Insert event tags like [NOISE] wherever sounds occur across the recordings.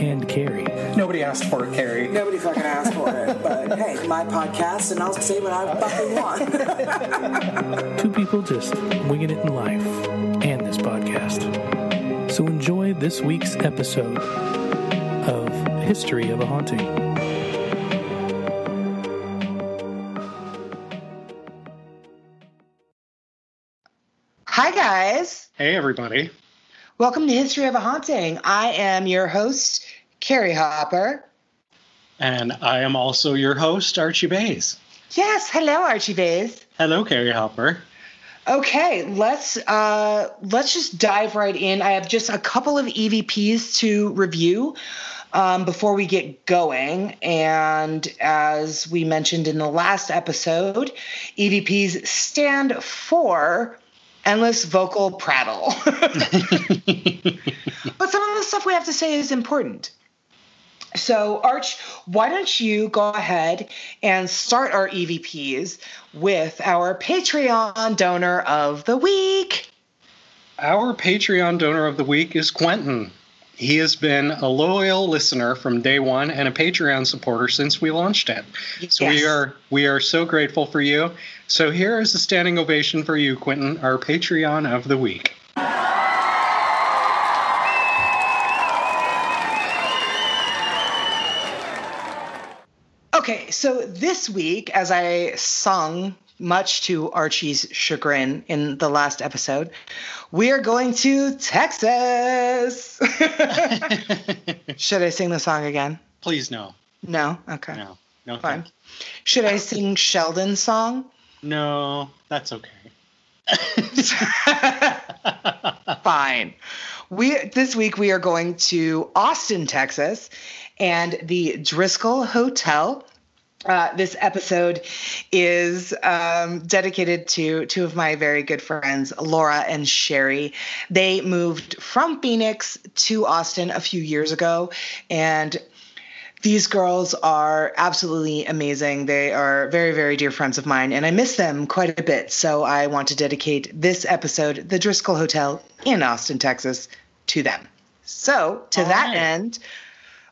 And Carrie. Nobody asked for it, Carrie. Nobody fucking asked for it, but [LAUGHS] hey, my podcast, and I'll say what I fucking want. [LAUGHS] Two people just winging it in life and this podcast. So enjoy this week's episode of History of a Haunting. Hi, guys. Hey, everybody. Welcome to History of a Haunting. I am your host, Carrie Hopper. And I am also your host, Archie Bays. Yes, hello, Archie Bays. Hello, Carrie Hopper. Okay, let's uh, let's just dive right in. I have just a couple of EVPs to review um, before we get going. And as we mentioned in the last episode, EVPs stand for endless vocal prattle. [LAUGHS] [LAUGHS] but some of the stuff we have to say is important. So, Arch, why don't you go ahead and start our EVPs with our Patreon donor of the week? Our Patreon donor of the week is Quentin. He has been a loyal listener from day one and a Patreon supporter since we launched it. So we are we are so grateful for you. So here is a standing ovation for you, Quentin, our Patreon of the week. Okay, so this week, as I sung much to Archie's chagrin in the last episode, we are going to Texas. [LAUGHS] Should I sing the song again? Please no. No? Okay. No. No. Fine. Should I sing Sheldon's song? No, that's okay. [LAUGHS] Fine. We this week we are going to Austin, Texas, and the Driskill Hotel. Uh, this episode is um, dedicated to two of my very good friends, Laura and Sherry. They moved from Phoenix to Austin a few years ago, and these girls are absolutely amazing. They are very, very dear friends of mine, and I miss them quite a bit. So I want to dedicate this episode, The Driskill Hotel in Austin, Texas, to them. So, to All that right. end,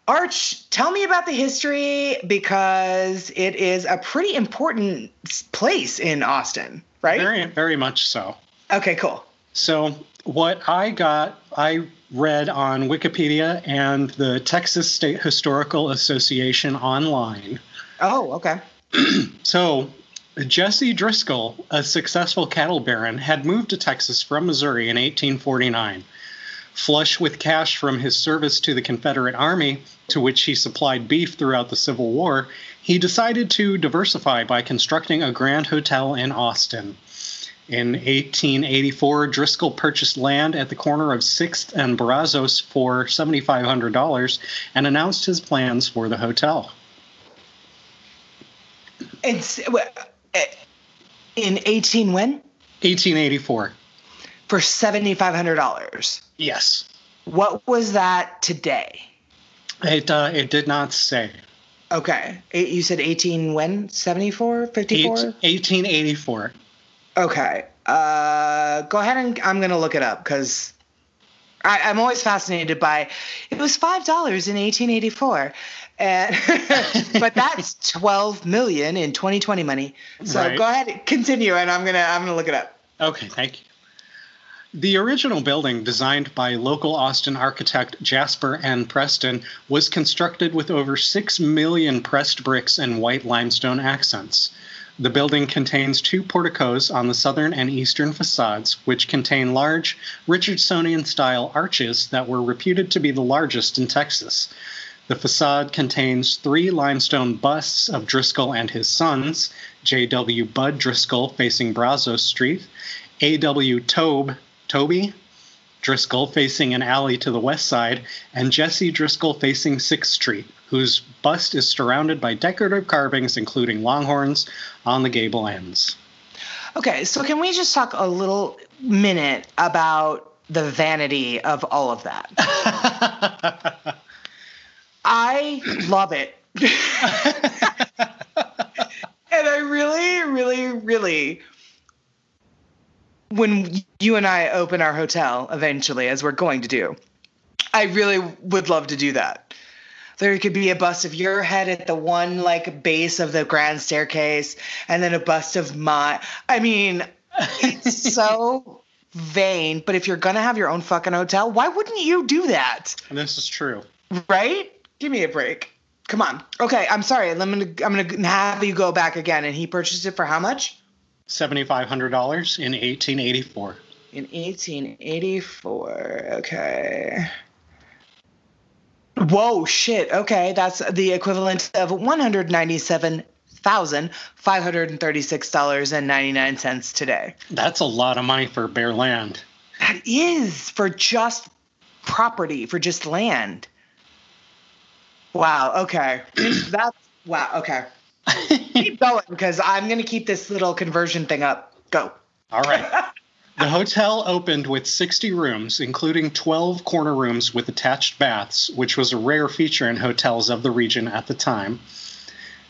Arch, tell me about the history because it is a pretty important place in Austin, right? Very, very much so. okay, cool. So, what I got, I read on Wikipedia and the Texas State Historical Association online. Oh, okay. [CLEARS THROAT] So, Jesse Driskill, a successful cattle baron, had moved to Texas from Missouri in 1849. Flush with cash from his service to the Confederate Army, to which he supplied beef throughout the Civil War, he decided to diversify by constructing a grand hotel in Austin. In 1884, Driskill purchased land at the corner of 6th and Brazos for $7,500 and announced his plans for the hotel. It's uh, in 18 when? 1884. For $7,500. Yes. What was that today? It uh, it did not say. Okay. Eight, you said 18 when? 74? Eight, 54? 1884. Okay. Uh, go ahead and I'm going to look it up because I'm always fascinated by it was $5 in 1884. And, [LAUGHS] but that's 12 million in 2020 money. So Right. go ahead, continue, and I'm gonna I'm gonna look it up. Okay, thank you. The original building, designed by local Austin architect Jasper N. Preston, was constructed with over 6 million pressed bricks and white limestone accents. The building contains two porticos on the southern and eastern facades, which contain large Richardsonian style arches that were reputed to be the largest in Texas. The facade contains three limestone busts of Driskill and his sons J.W. Bud Driskill facing Brazos Street, A.W. Tobe, Toby, Driskill facing an alley to the west side, and Jesse Driskill facing 6th Street, whose bust is surrounded by decorative carvings, including longhorns on the gable ends. Okay, so can we just talk a little minute about the vanity of all of that? [LAUGHS] I love it. [LAUGHS] and I really, really, really, when you and I open our hotel eventually, as we're going to do, I really would love to do that. There could be a bust of your head at the one like base of the grand staircase, and then a bust of my. I mean, it's [LAUGHS] so vain. But if you're gonna have your own fucking hotel, why wouldn't you do that? This is true. Right? Give me a break. Come on. Okay, I'm sorry. I'm gonna I'm gonna have you go back again. And he purchased it for how much? Seventy-five hundred dollars in eighteen eighty-four. In 1884. Okay. Whoa, shit. Okay, that's the equivalent of one hundred ninety-seven thousand five hundred and thirty-six dollars and ninety-nine cents today. That's a lot of money for bare land. That is for just property, for just land. Wow. Okay. [CLEARS THROAT] That's wow. Okay. Keep going because I'm gonna keep this little conversion thing up. Go. All right. The hotel opened with 60 rooms, including 12 corner rooms with attached baths, which was a rare feature in hotels of the region at the time.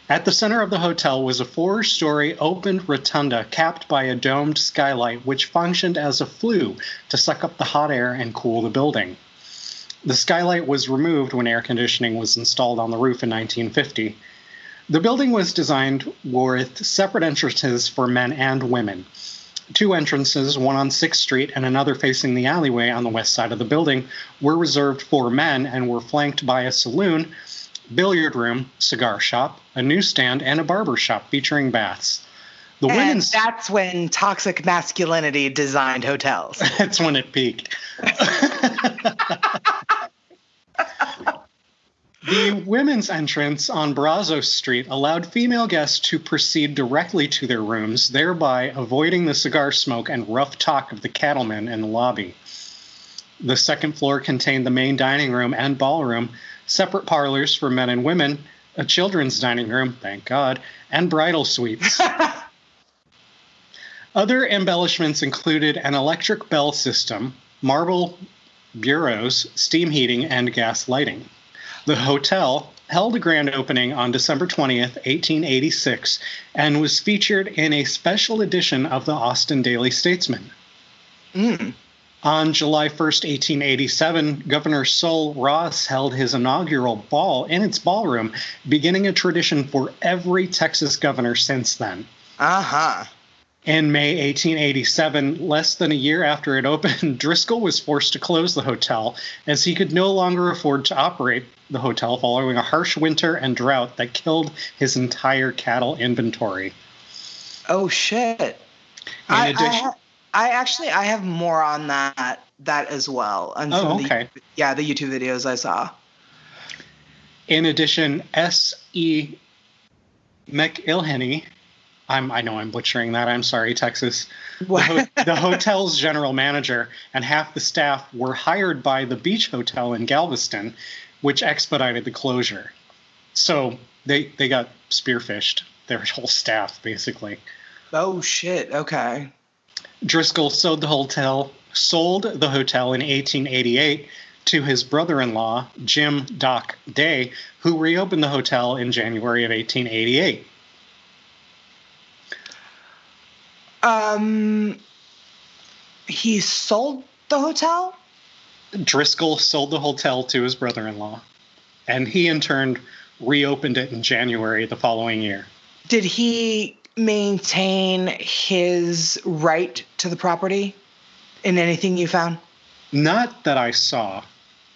At the center of the hotel was a four story open rotunda capped by a domed skylight, which functioned as a flue to suck up the hot air and cool the building. The skylight was removed when air conditioning was installed on the roof in 1950. The building was designed with separate entrances for men and women. Two entrances, one on 6th Street and another facing the alleyway on the west side of the building, were reserved for men and were flanked by a saloon, billiard room, cigar shop, a newsstand, and a barber shop featuring baths. The And women's that's when toxic masculinity designed hotels. [LAUGHS] that's when it peaked. [LAUGHS] the women's entrance on Brazos Street allowed female guests to proceed directly to their rooms, thereby avoiding the cigar smoke and rough talk of the cattlemen in the lobby. The second floor contained the main dining room and ballroom, separate parlors for men and women, a children's dining room, thank God, and bridal suites. [LAUGHS] Other embellishments included an electric bell system, marble bureaus, steam heating, and gas lighting. The hotel held a grand opening on December 20th, 1886, and was featured in a special edition of the Austin Daily Statesman. On July 1st, 1887, Governor Sol Ross held his inaugural ball in its ballroom, beginning a tradition for every Texas governor since then. Uh huh. In May 1887, less than a year after it opened, [LAUGHS] Driskill was forced to close the hotel as he could no longer afford to operate the hotel following a harsh winter and drought that killed his entire cattle inventory. Oh shit. In I, I, addition, ha- I actually I have more on that that as well. On Oh, some of the- okay. yeah, the YouTube videos I saw. in addition, S. E. McIlhenny, I'm, I know I'm butchering that. I'm sorry, Texas. [LAUGHS] The, ho- the hotel's general manager and half the staff were hired by the Beach Hotel in Galveston, which expedited the closure. So they they got spearfished. Their whole staff, basically. Oh shit. Okay. Driskill sold the hotel sold the hotel in 1888 to his brother-in-law Jim Doc Day, who reopened the hotel in January of 1888. Um, he sold the hotel. Driskill sold the hotel to his brother-in-law, and he in turn reopened it in January the following year. Did he maintain his right to the property in anything you found? Not that I saw.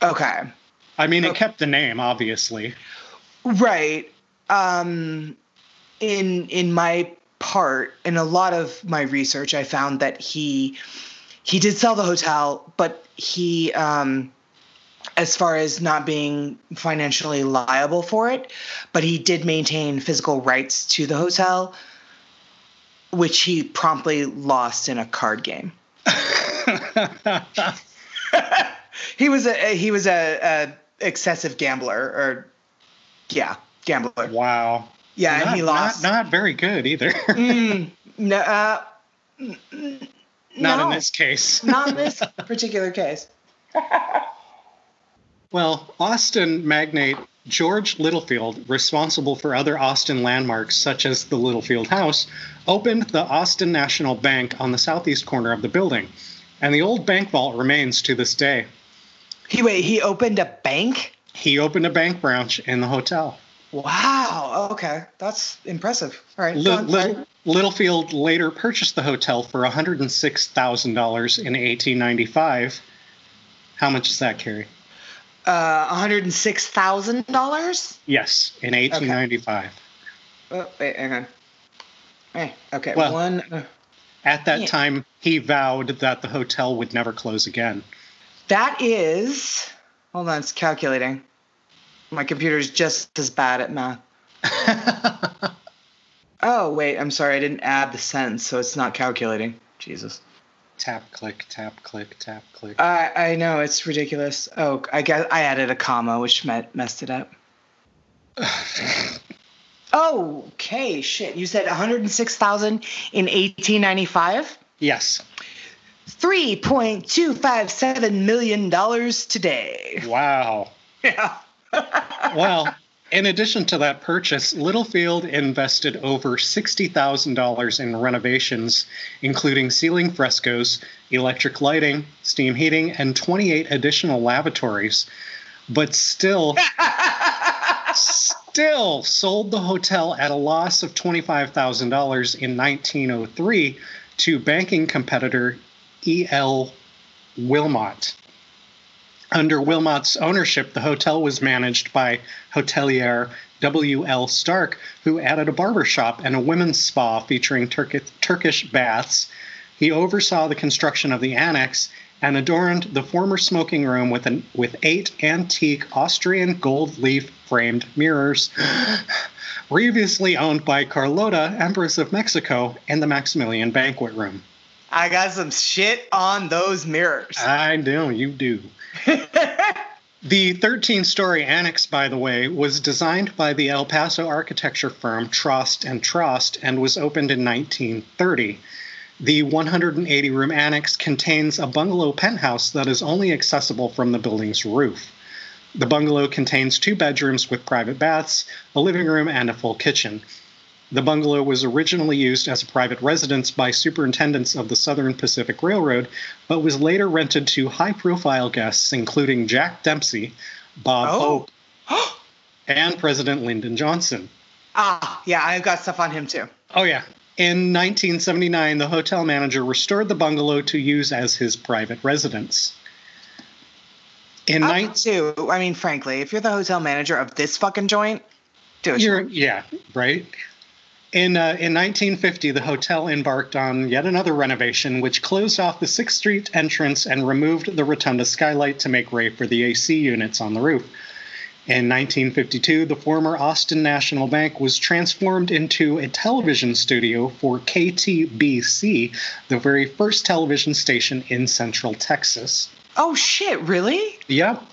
Okay. I mean, it kept the name, obviously. Right. Um in in my part in a lot of my research I found that he he did sell the hotel, but he um as far as not being financially liable for it, but he did maintain physical rights to the hotel, which he promptly lost in a card game. [LAUGHS] he was a he was a, a excessive gambler, or yeah, gambler. Wow. Yeah, not, and he lost. Not, not very good either. [LAUGHS] Mm, no, uh, n- not no. in this case. [LAUGHS] not in this particular case. Well, Austin magnate George Littlefield, responsible for other Austin landmarks such as the Littlefield House, opened the Austin National Bank on the southeast corner of the building, and the old bank vault remains to this day. He wait. He opened a bank. He opened a bank branch in the hotel. Wow. Okay, that's impressive. All right. Li- go on, sorry. Little- Littlefield later purchased the hotel for $106,000 in 1895. How much does that carry? Uh, one hundred and six thousand dollars. Yes, in 1895. Oh, wait, hang on. Hey, okay. Well- one. Uh, At that Yeah. time, he vowed that the hotel would never close again. that is. Hold on, it's calculating. My computer's just as bad at math. [LAUGHS] Oh wait, I'm sorry, I didn't add the sentence, so it's not calculating. Jesus. tap, click, tap, click, tap, click. I I know it's ridiculous. Oh, I guess I added a comma, which me- messed it up. Oh, [LAUGHS] okay, shit. You said 106,000 in 1895. yes. 3.257 million dollars today. Wow. [LAUGHS] Yeah. Well, in addition to that purchase, Littlefield invested over $60,000 in renovations, including ceiling frescoes, electric lighting, steam heating, and 28 additional lavatories. But still, still sold the hotel at a loss of $25,000 in 1903 to banking competitor E.L. Wilmot. Under Wilmot's ownership, the hotel was managed by hotelier W.L. Stark, who added a barber shop and a women's spa featuring Turkish, baths. He oversaw the construction of the annex and adorned the former smoking room with, an, with eight antique Austrian gold leaf framed mirrors, [GASPS] previously owned by Carlota, Empress of Mexico, and the Maximilian Banquet Room. I got some shit on those mirrors. I know you do. [LAUGHS] The 13 story annex, by the way, was designed by the El Paso architecture firm Trost and Trost and was opened in 1930. The 180 room annex contains a bungalow penthouse that is only accessible from the building's roof. The bungalow contains two bedrooms with private baths, a living room, and a full kitchen. The bungalow was originally used as a private residence by superintendents of the Southern Pacific Railroad, but was later rented to high profile guests, including Jack Dempsey, Bob Oh. Hope, [GASPS] and President Lyndon Johnson. ah, yeah, I've got stuff on him too. Oh, yeah. In 1979, the hotel manager restored the bungalow to use as his private residence. In I nine- too. I mean, frankly, if you're the hotel manager of this fucking joint, do it. You're, yeah, right. In, uh, in 1950, the hotel embarked on yet another renovation, which closed off the 6th Street entrance and removed the rotunda skylight to make way for the AC units on the roof. In 1952, the former Austin National Bank was transformed into a television studio for KTBC, the very first television station in Central Texas. Oh shit, really? Yep.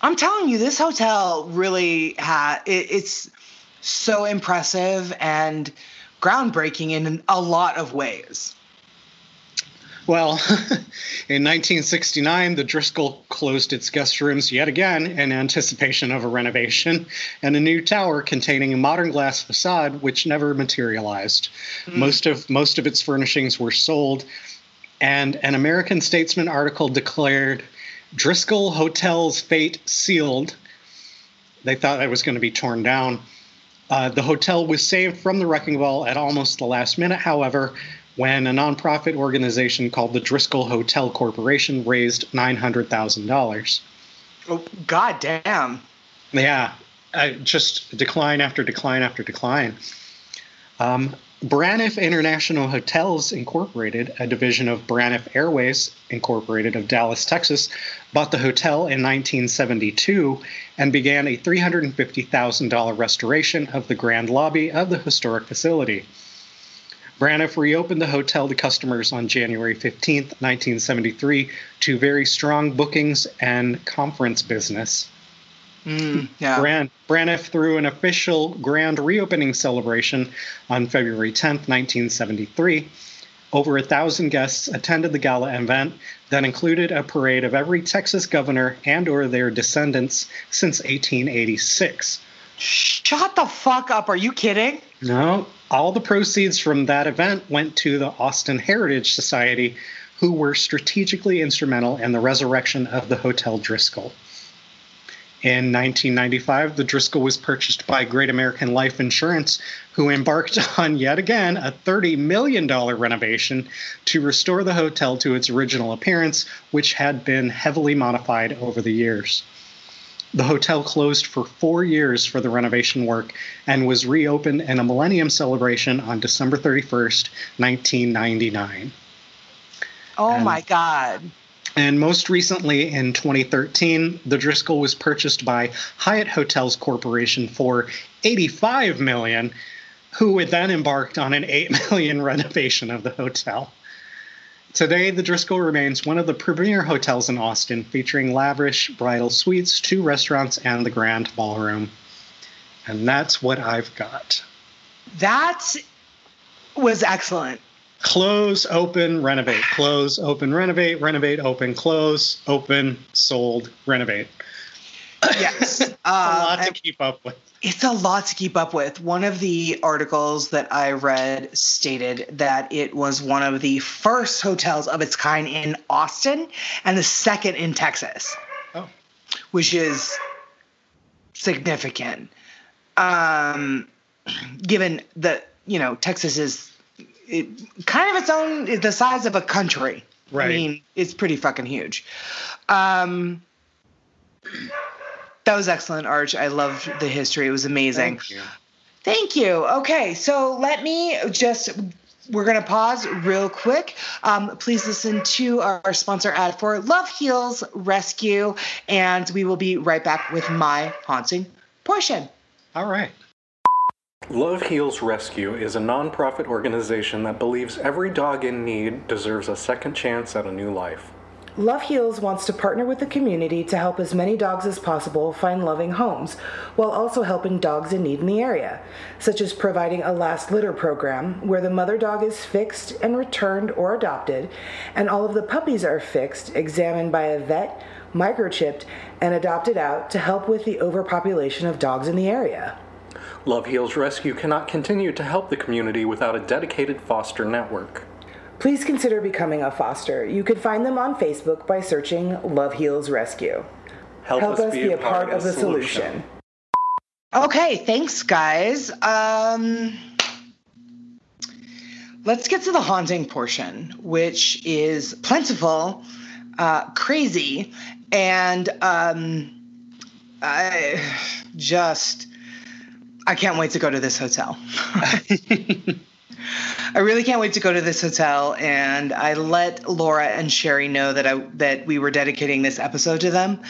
I'm telling you, this hotel really had it, it's so impressive and groundbreaking in a lot of ways. Well, [LAUGHS] in 1969, the Driskill closed its guest rooms yet again in anticipation of a renovation and a new tower containing a modern glass facade, which never materialized. Hmm. Most of most of its furnishings were sold, and an American Statesman article declared Driskill Hotel's fate sealed. They thought that was going to be torn down. Uh, the hotel was saved from the wrecking ball at almost the last minute, however, when a nonprofit organization called the Driskill Hotel Corporation raised $900,000. Oh, God damn. Yeah, uh, just decline after decline after decline. Um, Braniff International Hotels Incorporated, a division of Braniff Airways Incorporated of Dallas, Texas, bought the hotel in 1972 and began a $350,000 restoration of the grand lobby of the historic facility. Braniff reopened the hotel to customers on January 15, 1973, to very strong bookings and conference business. Mm, yeah. Braniff threw an official grand reopening celebration on February 10th, 1973. Over a thousand guests attended the gala event that included a parade of every Texas governor and or their descendants since 1886. Shut the fuck up. Are you kidding? No, all the proceeds from that event went to the Austin Heritage Society, who were strategically instrumental in the resurrection of the Hotel Driskill. In 1995, the Driskill was purchased by Great American Life Insurance, who embarked [LAUGHS] on yet again a $30 million renovation to restore the hotel to its original appearance, which had been heavily modified over the years. The hotel closed for four years for the renovation work and was reopened in a millennium celebration on December 31st, 1999. Oh And- my God. And most recently, in 2013, the Driskill was purchased by Hyatt Hotels Corporation for 85 million, who then embarked on an 8 [LAUGHS] million renovation of the hotel. Today, the Driskill remains one of the premier hotels in Austin, featuring lavish bridal suites, two restaurants, and the grand ballroom. And that's what I've got. That was excellent. Close, open, renovate. Close, open, renovate. Renovate, open, close, open, sold, renovate. Yes. [LAUGHS] a Uh, lot to keep up with. it's a lot to keep up with. One of the articles that I read stated that it was one of the first hotels of its kind in Austin and the second in Texas. Oh. Which is significant. Um, given that, you know, Texas is it, kind of its own, the size of a country. Right. I mean, it's pretty fucking huge. Um, that was excellent, Arch. I loved the history. It was amazing. Thank you. Thank you. Okay, so let me just. We're going to pause real quick. Um, please listen to our sponsor ad for Love Heals Rescue, and we will be right back with my haunting portion. All right. Love Heals Rescue is a nonprofit organization that believes every dog in need deserves a second chance at a new life. Love Heals wants to partner with the community to help as many dogs as possible find loving homes, while also helping dogs in need in the area, such as providing a last litter program where the mother dog is fixed and returned or adopted, and all of the puppies are fixed, examined by a vet, microchipped, and adopted out to help with the overpopulation of dogs in the area. Love Heals Rescue cannot continue to help the community without a dedicated foster network. Please consider becoming a foster. You can find them on Facebook by searching Love Heals Rescue. Help, Help us be a part of the solution. Okay, thanks, guys. Um, let's get to the haunting portion, which is plentiful, uh, crazy, and um, I just I can't wait to go to this hotel. I really can't wait to go to this hotel, and I let Laura and Sherry know that I that we were dedicating this episode to them,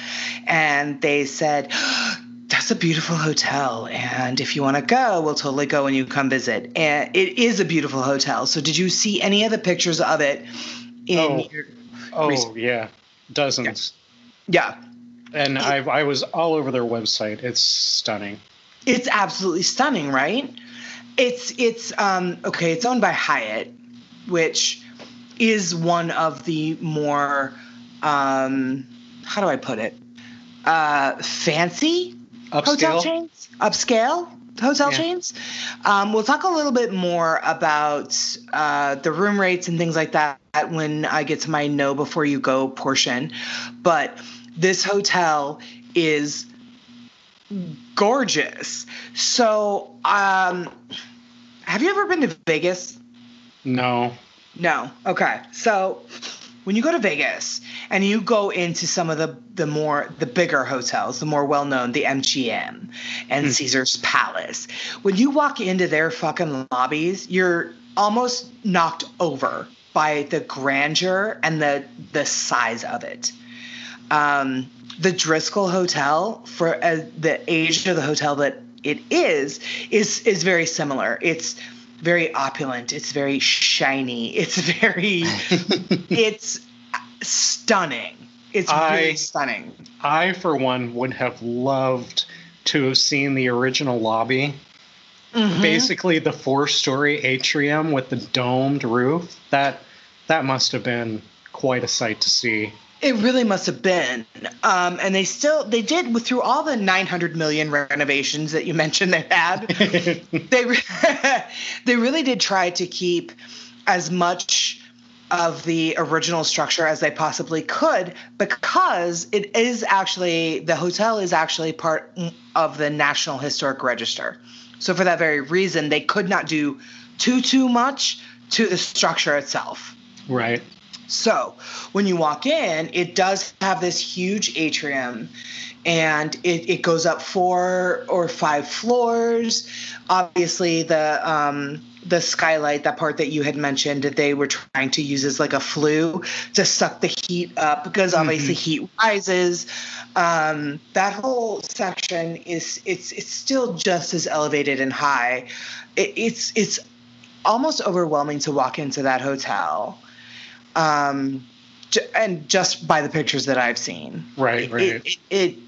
and they said, [GASPS] "That's a beautiful hotel, and if you want to go, we'll totally go when you come visit." And it is a beautiful hotel. So, did you see any of the pictures of it? In Oh. your, Oh Recent- yeah, dozens. yeah, And I I was all over their website. It's stunning. It's absolutely stunning, right? It's it's um okay, it's owned by Hyatt, which is one of the more um how do I put it? Uh fancy upscale. hotel chains, upscale hotel Yeah. chains. Um, we'll talk a little bit more about uh, the room rates and things like that when I get to my know before you go portion. But this hotel is gorgeous. So, um, have you ever been to Vegas? No. No. Okay. So when you go to Vegas and you go into some of the the more the bigger hotels, the more well known, the MGM and Caesar's Palace, when you walk into their fucking lobbies, you're almost knocked over by the grandeur and the the size of it. Um, the Driskill Hotel, for uh, the age of the hotel that it is, is is very similar. It's very opulent. It's very shiny. It's [LAUGHS] very, it's stunning. It's really stunning. I, for one, would have loved to have seen the original lobby. Mhm. Basically, the four-story atrium with the domed roof. That that must have been quite a sight to see. It really must have been. Um, and they still they did through all the 900 million renovations that you [LAUGHS] mentioned they had. [LAUGHS] they [LAUGHS] they really did try to keep as much of the original structure as they possibly could because it is actually the hotel is actually part of the National Historic Register. So for that very reason they could not do too too much to the structure itself. right. So when you walk in, it does have this huge atrium and it, it goes up four or five floors. Obviously, the um, the skylight, that part that you had mentioned, that they were trying to use as like a flue to suck the heat up because obviously heat rises. Um, that whole section is it's it's still just as elevated and high. It, it's it's almost overwhelming to walk into that hotel um, j- and just by the pictures that I've seen, Right, it, right. It, it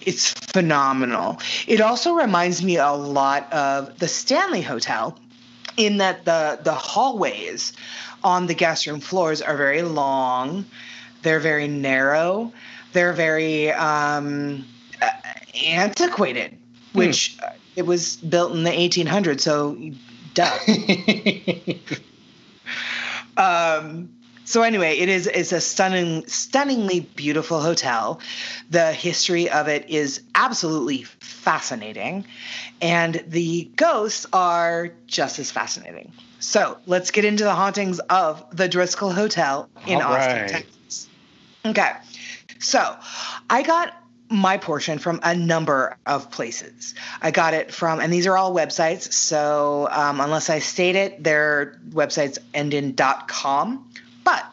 it's phenomenal. It also reminds me a lot of the Stanley Hotel, in that the the hallways on the guest room floors are very long, they're very narrow, they're very um, uh, antiquated, which uh, it was built in the 1800s, so duh. [LAUGHS] Um, so anyway, it is it's a stunning, stunningly beautiful hotel. The history of it is absolutely fascinating, and the ghosts are just as fascinating. So let's get into the hauntings of the Driskill Hotel in All Austin, right. Texas. Okay, so I got my portion from a number of places. I got it from, and these are all websites. So um, unless I state it, their websites end in .com. But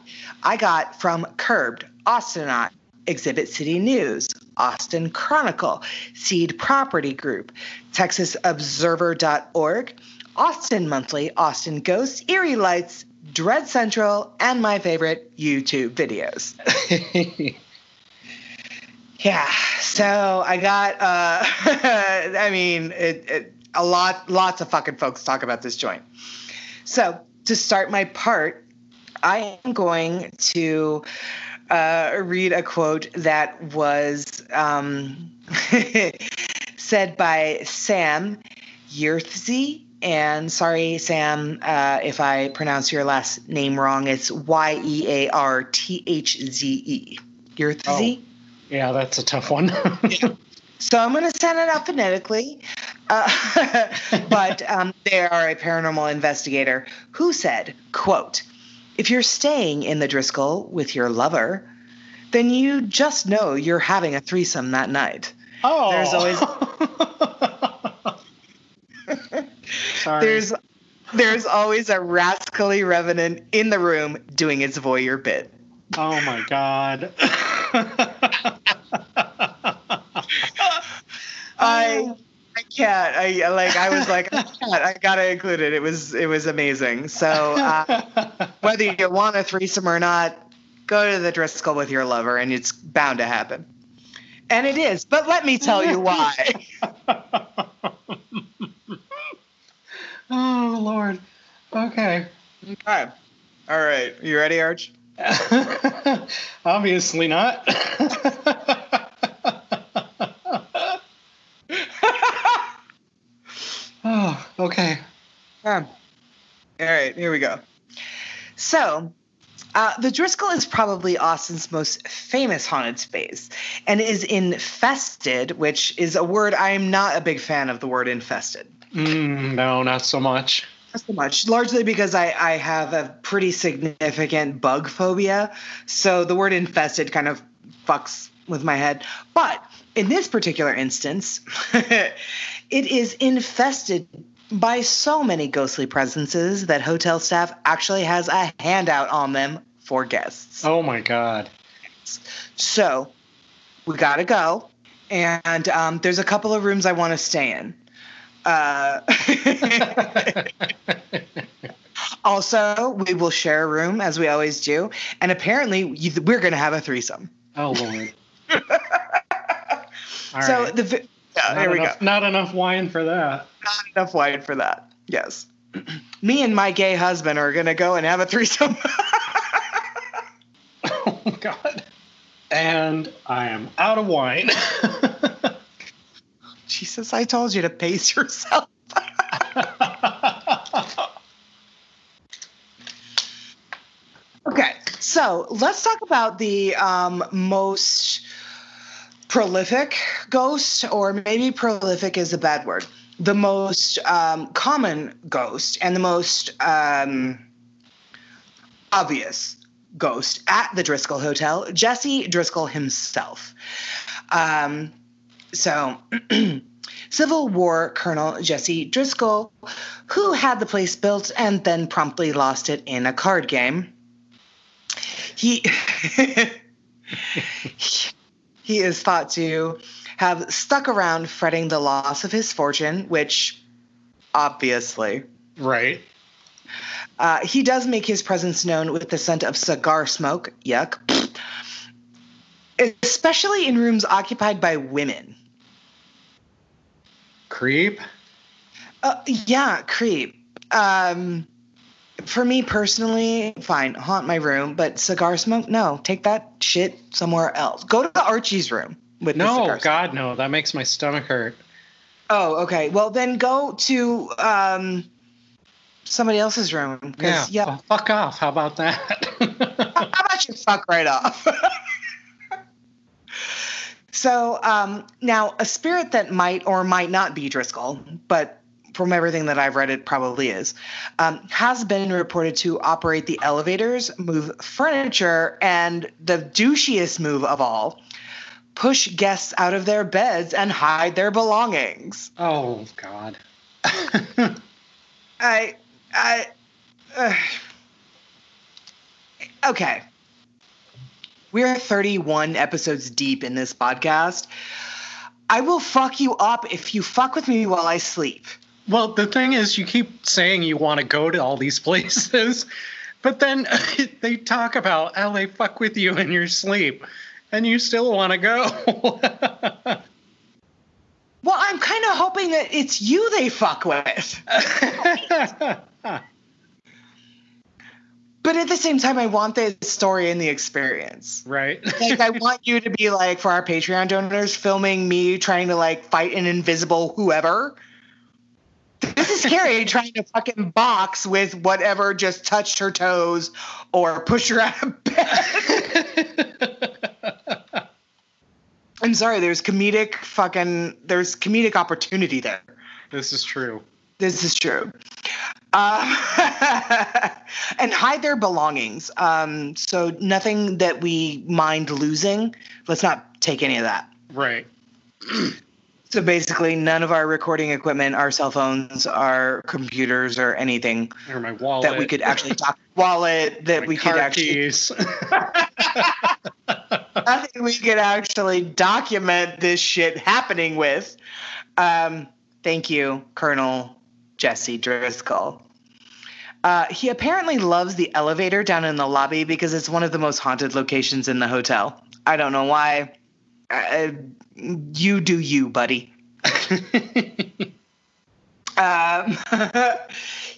I got from Curbed, Austinot, Exhibit City News, Austin Chronicle, Seed Property Group, TexasObserver.org, Austin Monthly, Austin Ghosts, Erie Lights, Dread Central, and my favorite YouTube videos. [LAUGHS] Yeah. So I got uh [LAUGHS] I mean it, it a lot lots of fucking folks talk about this joint. So to start my part, I am going to uh, read a quote that was um, [LAUGHS] said by Sam Yerthzy. And sorry, Sam, uh, if I pronounce your last name wrong. It's Y E A R T H Z E. Yerthzy. Yeah, that's a tough one. [LAUGHS] So I'm going to send it out phonetically. Uh, [LAUGHS] but um, they are a paranormal investigator who said, quote, if you're staying in the Driskill with your lover, then you just know you're having a threesome that night. oh, There's always [LAUGHS] Sorry. there's there's always a rascally revenant in the room doing its voyeur bit. Oh my god. I I can't. I I, like. I was like, I [LAUGHS] can't. I gotta include it. It was it was amazing. So uh, [LAUGHS] whether you want a threesome or not, go to the Driskill with your lover, and it's bound to happen. And it is. But let me tell you [LAUGHS] why. oh lord. Okay. okay. All right. You ready, Arch? Obviously not. Oh, [SIGHS] okay. Um, all right, here we go. So, uh, the Driskill is probably Austin's most famous haunted space and is infested, which is a word I am not a big fan of the word infested. Mm, no, not so much. Not so much, largely because I, I have a pretty significant bug phobia. So the word infested kind of fucks with my head. But in this particular instance, [LAUGHS] it is infested by so many ghostly presences that hotel staff actually has a handout on them for guests. Oh my god. So we got to go. And um, there's a couple of rooms I want to stay in. Uh, [LAUGHS] [LAUGHS] also, we will share a room as we always do, and apparently we're going to have a threesome. Oh lord. All so right. the yeah, there we go. Not enough wine for that. Not enough wine for that. Yes. Me and my gay husband are going to go and have a threesome. [LAUGHS] [LAUGHS] Oh god. And I am out of wine. [LAUGHS] Jesus, I told you to pace yourself. Okay, so let's talk about the um, most prolific ghost, or maybe prolific is a bad word. The most um, common ghost and the most um, obvious ghost at the Driskill Hotel, Jesse Driskill himself. Um, so, [CLEARS THROAT] Civil War Colonel Jesse Driskill, who had the place built and then promptly lost it in a card game. He [LAUGHS] he is thought to have stuck around fretting the loss of his fortune, which obviously right. uh, he does make his presence known with the scent of cigar smoke. Yuck. Especially in rooms occupied by women. Creep. Uh, yeah, creep. Um, for me personally, fine, haunt my room, but cigar smoke, no. Take that shit somewhere else. Go to Archie's room with the No. God, no. That makes my stomach hurt. Oh, okay. Well, then go to um, somebody else's room. 'cause, Yeah. yeah. well, fuck off. How about that? [LAUGHS] How about you fuck right off? [LAUGHS] so um, now, a spirit that might or might not be Driskill, but from everything that I've read, it probably is, um, has been reported to operate the elevators, move furniture, and the douchiest move of all, push guests out of their beds and hide their belongings. oh, God. [LAUGHS] I, I, uh, okay. We're 31 episodes deep in this podcast. I will fuck you up if you fuck with me while I sleep. Well, the thing is, you keep saying you want to go to all these places, [LAUGHS] but then [LAUGHS] they talk about how they fuck with you in your sleep, and you still want to go. [LAUGHS] Well, I'm kind of hoping that it's you they fuck with. But at the same time, I want the story and the experience. right? Like, I want you to be like, for our Patreon donors, filming me trying to like fight an invisible whoever. This is scary [LAUGHS] trying to fucking box with whatever just touched her toes or push her out of bed. [LAUGHS] I'm sorry, there's comedic fucking there's comedic opportunity there. this is true. This is true. Uh, [LAUGHS] and hide their belongings. Um, so nothing that we mind losing. Let's not take any of that. Right. [CLEARS THROAT] So basically, none of our recording equipment, our cell phones, our computers, or anything Or my wallet. that we could actually talk wallet that my we could actually keys. [LAUGHS] [LAUGHS] nothing we could actually document this shit happening with. Um, thank you, Colonel Jesse Driskill. Uh, he apparently loves the elevator down in the lobby because it's one of the most haunted locations in the hotel. I don't know why. Uh, you do you, buddy. [LAUGHS] Um, [LAUGHS]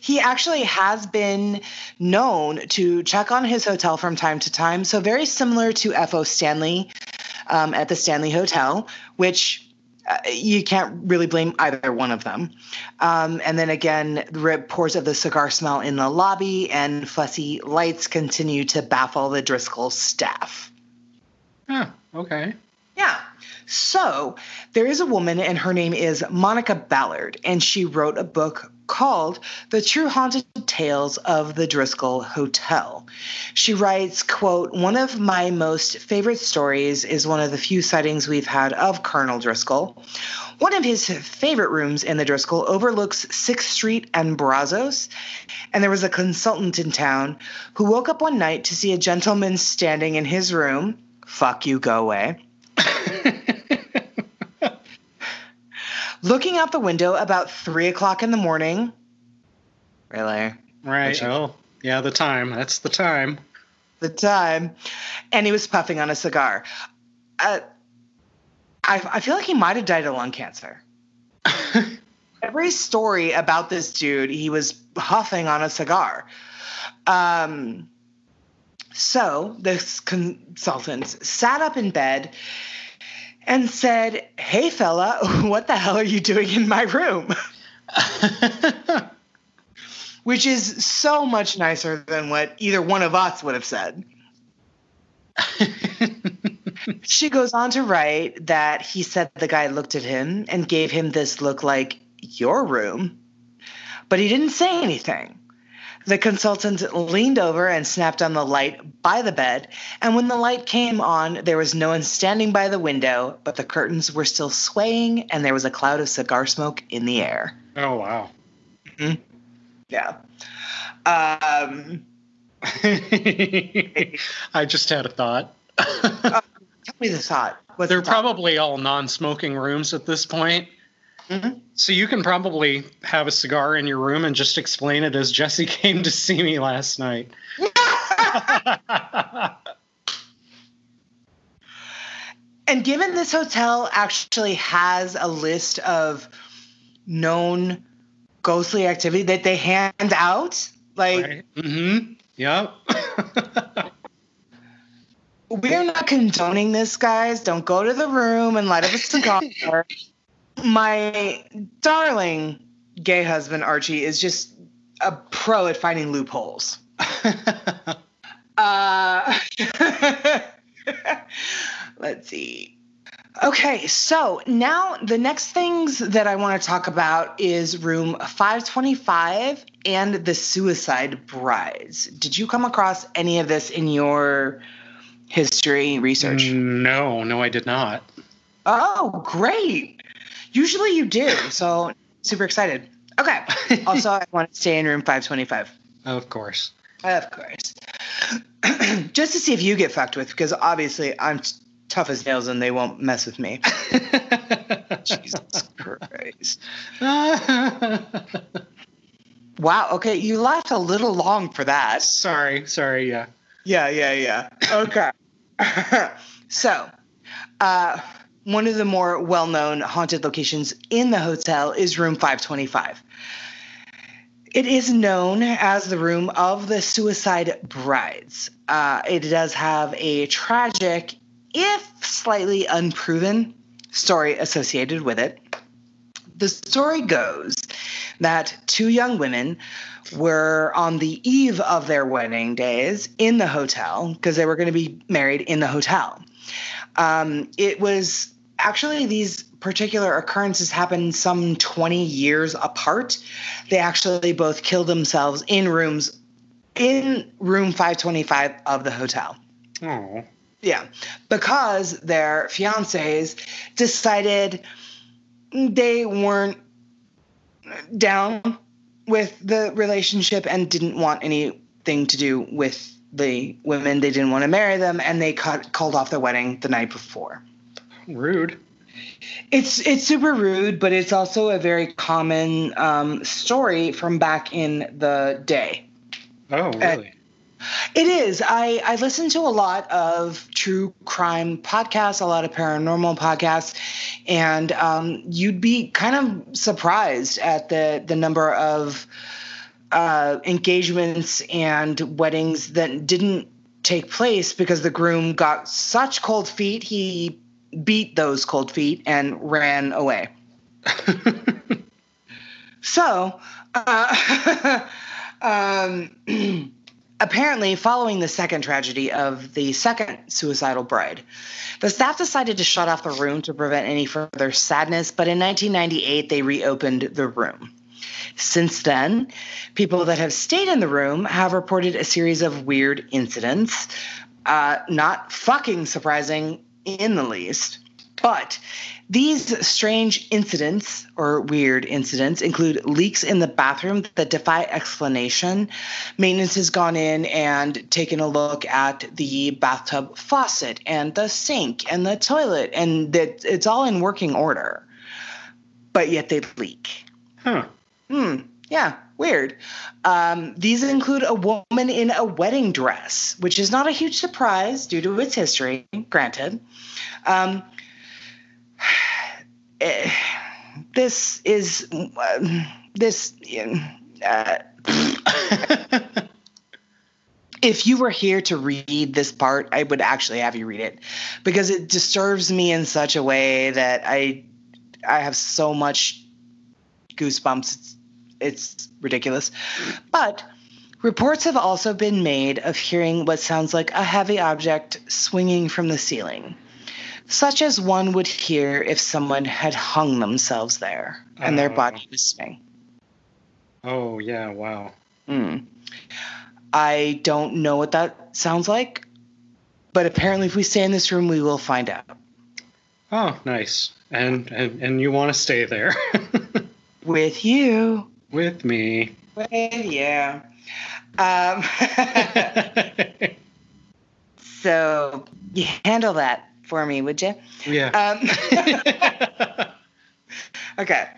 he actually has been known to check on his hotel from time to time. So, very similar to F.O. Stanley um, at the Stanley Hotel, which uh, you can't really blame either one of them. Um, and then again, the reports of the cigar smell in the lobby and fussy lights continue to baffle the Driskill staff. Huh, okay. Yeah. So there is a woman, and her name is Monica Ballard, and she wrote a book called The True Haunted Tales of the Driskill Hotel. She writes, quote, one of my most favorite stories is one of the few sightings we've had of Colonel Driskill. One of his favorite rooms in the Driskill overlooks 6th Street and Brazos, and there was a consultant in town who woke up one night to see a gentleman standing in his room. Fuck you, go away [LAUGHS] looking out the window about three o'clock in the morning. Really? Right. Oh, yeah, the time. That's the time. The time. And he was puffing on a cigar. Uh, I, I feel like he might have died of lung cancer. [LAUGHS] Every story about this dude, he was huffing on a cigar. Um, so this consultant sat up in bed and said, Hey, fella, [LAUGHS] what the hell are you doing in my room? [LAUGHS] Which is so much nicer than what either one of us would have said. [LAUGHS] she goes on to write that he said the guy looked at him and gave him this look like, Your room. But he didn't say anything. The consultant leaned over and snapped on the light by the bed, and when the light came on, there was no one standing by the window, but the curtains were still swaying and there was a cloud of cigar smoke in the air. Oh, wow. Mm-hmm. Yeah. Um, [LAUGHS] I just had a thought. uh, tell me the thought. What's They're the thought? probably all non smoking rooms at this point. Mm-hmm. So you can probably have a cigar in your room and just explain it as Jesse [LAUGHS] came to see me last night. [LAUGHS] and given this hotel actually has a list of known ghostly activity that they hand out, like right. mm-hmm. Yep. [LAUGHS] We're not condoning this, guys. Don't go to the room and light up a cigar my darling gay husband Archie is just a pro at finding loopholes. [LAUGHS] uh, [LAUGHS] let's see. Okay, so now the next things that I want to talk about is room 525 and the suicide brides. Did you come across any of this in your history research? No, no, I did not. Oh, great. Usually you do. So super excited. Okay. [LAUGHS] also, I want to stay in room 525. Of course. Of course. [CLEARS THROAT] Just to see if you get fucked with, because obviously I'm t- tough as nails and they won't mess with me. [LAUGHS] Jesus Christ. wow. Okay. You laughed a little long for that. Sorry. Sorry. Yeah. Yeah. Yeah. Yeah. Okay. [CLEARS THROAT] so, uh, one of the more well known haunted locations in the hotel is room 525. It is known as the room of the suicide brides. Uh, it does have a tragic, if slightly unproven, story associated with it. The story goes that two young women were on the eve of their wedding days in the hotel because they were going to be married in the hotel. Um, it was actually these particular occurrences happened some 20 years apart. They actually both killed themselves in rooms in room 525 of the hotel. Oh. Yeah, because their fiancés decided they weren't down with the relationship and didn't want anything to do with the women. They didn't want to marry them, and they cut, called off their wedding the night before. Rude. It's it's super rude, but it's also a very common um, story from back in the day. Oh, really? it is. I, I listen to a lot of true crime podcasts, a lot of paranormal podcasts, and um, you'd be kind of surprised at the the number of uh, engagements and weddings that didn't take place because the groom got such cold feet he beat those cold feet and ran away. [LAUGHS] so, uh, [LAUGHS] um, [CLEARS THROAT] apparently, following the second tragedy of the second suicidal bride, the staff decided to shut off the room to prevent any further sadness, but in 1998, they reopened the room. Since then, people that have stayed in the room have reported a series of weird incidents. Uh, not fucking surprising in the least. But these strange incidents or weird incidents include leaks in the bathroom that defy explanation. Maintenance has gone in and taken a look at the bathtub faucet and the sink and the toilet, and that it's all in working order. but yet they leak. Huh. Hmm. Yeah, weird. Um, these include a woman in a wedding dress, which is not a huge surprise due to its history, granted. Um, [SIGHS] eh, this is um, this. Uh, [LAUGHS] if you were here to read this part, I would actually have you read it because it disturbs me in such a way that I I have so much goosebumps. It's, it's ridiculous. But reports have also been made of hearing what sounds like a heavy object swinging from the ceiling, such as one would hear if someone had hung themselves there and their Oh. body was swinging. oh yeah. Wow. Mm. I don't know what that sounds like, but apparently, if we stay in this room, we will find out. Oh, nice. And and and you want to stay there [LAUGHS] With you. With me? With you. Um, [LAUGHS] so, you handle that for me, would you? yeah. Um, [LAUGHS] okay.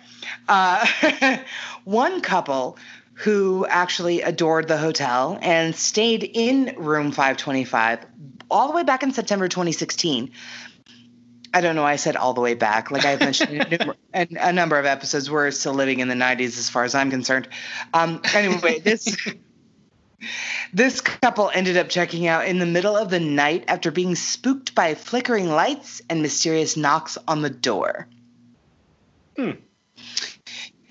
Uh, [LAUGHS] one couple who actually adored the hotel and stayed in room 525 all the way back in September 2016. I don't know. why I said all the way back. Like I've mentioned in [LAUGHS] a, a number of episodes, we're still living in the 90s as far as I'm concerned. Um, anyway, this [LAUGHS] this couple ended up checking out in the middle of the night after being spooked by flickering lights and mysterious knocks on the door. Hmm.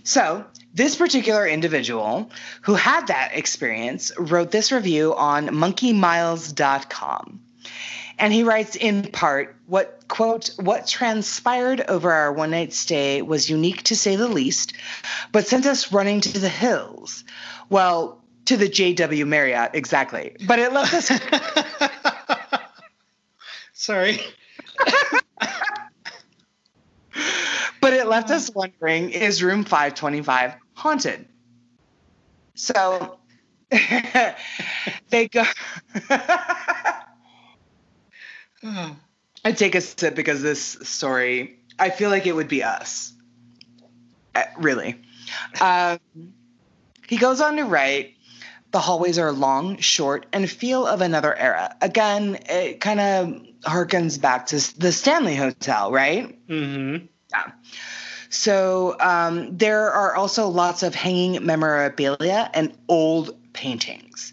So, this particular individual who had that experience wrote this review on monkeymiles.com. And he writes in part, what quote, what transpired over our one night stay was unique to say the least, but sent us running to the hills. Well, to the JW Marriott, exactly. But it left us [LAUGHS] Sorry. [LAUGHS] but it left us wondering is room 525 haunted? So [LAUGHS] they go I take a sip because this story, I feel like it would be us. Uh, really. Um, he goes on to write the hallways are long, short, and feel of another era. Again, it kind of harkens back to the Stanley Hotel, right? Mm-hmm. Yeah. So um, there are also lots of hanging memorabilia and old paintings.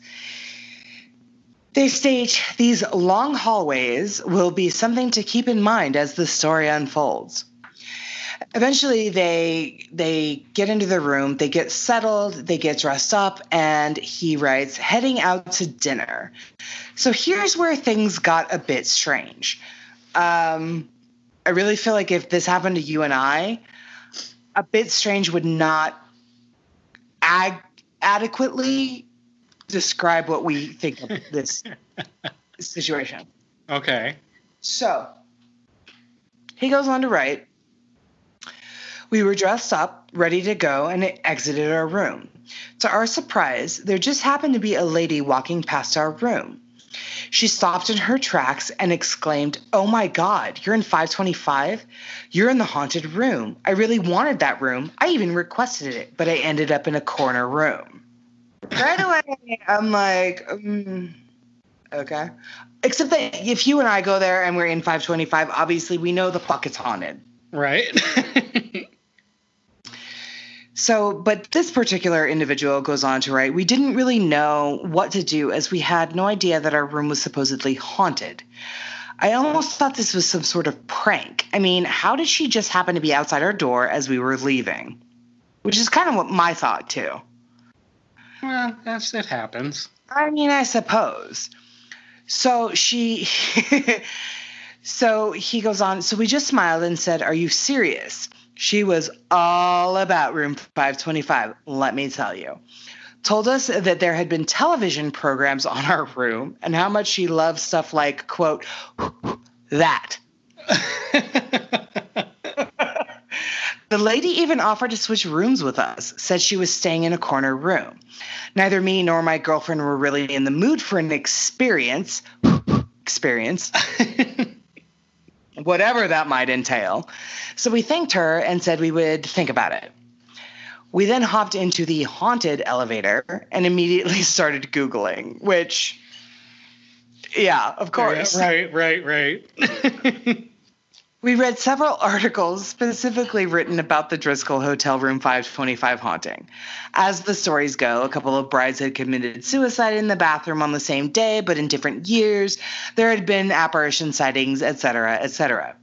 They state these long hallways will be something to keep in mind as the story unfolds. Eventually, they they get into the room, they get settled, they get dressed up, and he writes, heading out to dinner. So here's where things got a bit strange. Um, I really feel like if this happened to you and I, a bit strange would not ag- adequately describe what we think of [LAUGHS] this situation. Okay. So he goes on to write We were dressed up, ready to go, and exited our room. To our surprise, there just happened to be a lady walking past our room. She stopped in her tracks and exclaimed, Oh my God, you're in 525? You're in the haunted room. I really wanted that room. I even requested it, but I ended up in a corner room. Right away, I'm like, um, okay. Except that if you and I go there and we're in 525, obviously we know the fuck it's haunted. Right. [LAUGHS] So, but this particular individual goes on to write, we didn't really know what to do as we had no idea that our room was supposedly haunted. I almost thought this was some sort of prank. I mean, how did she just happen to be outside our door as we were leaving? Which is kind of what my thought, too. Well, that's it happens. I mean, I suppose. So she, [LAUGHS] so he goes on. So we just smiled and said, Are you serious? She was all about room 525, let me tell you. Told us that there had been television programs on our room and how much she loved stuff like, quote, that. [LAUGHS] The lady even offered to switch rooms with us, said she was staying in a corner room. Neither me nor my girlfriend were really in the mood for an experience. [LAUGHS] experience. [LAUGHS] whatever that might entail. So we thanked her and said we would think about it. We then hopped into the haunted elevator and immediately [LAUGHS] started Googling, which, yeah, of course. Right, right, right. We read several articles specifically written about the Driskill Hotel Room 525 haunting. As the stories go, a couple of brides had committed suicide in the bathroom on the same day, but in different years. There had been apparition sightings, etc., etc.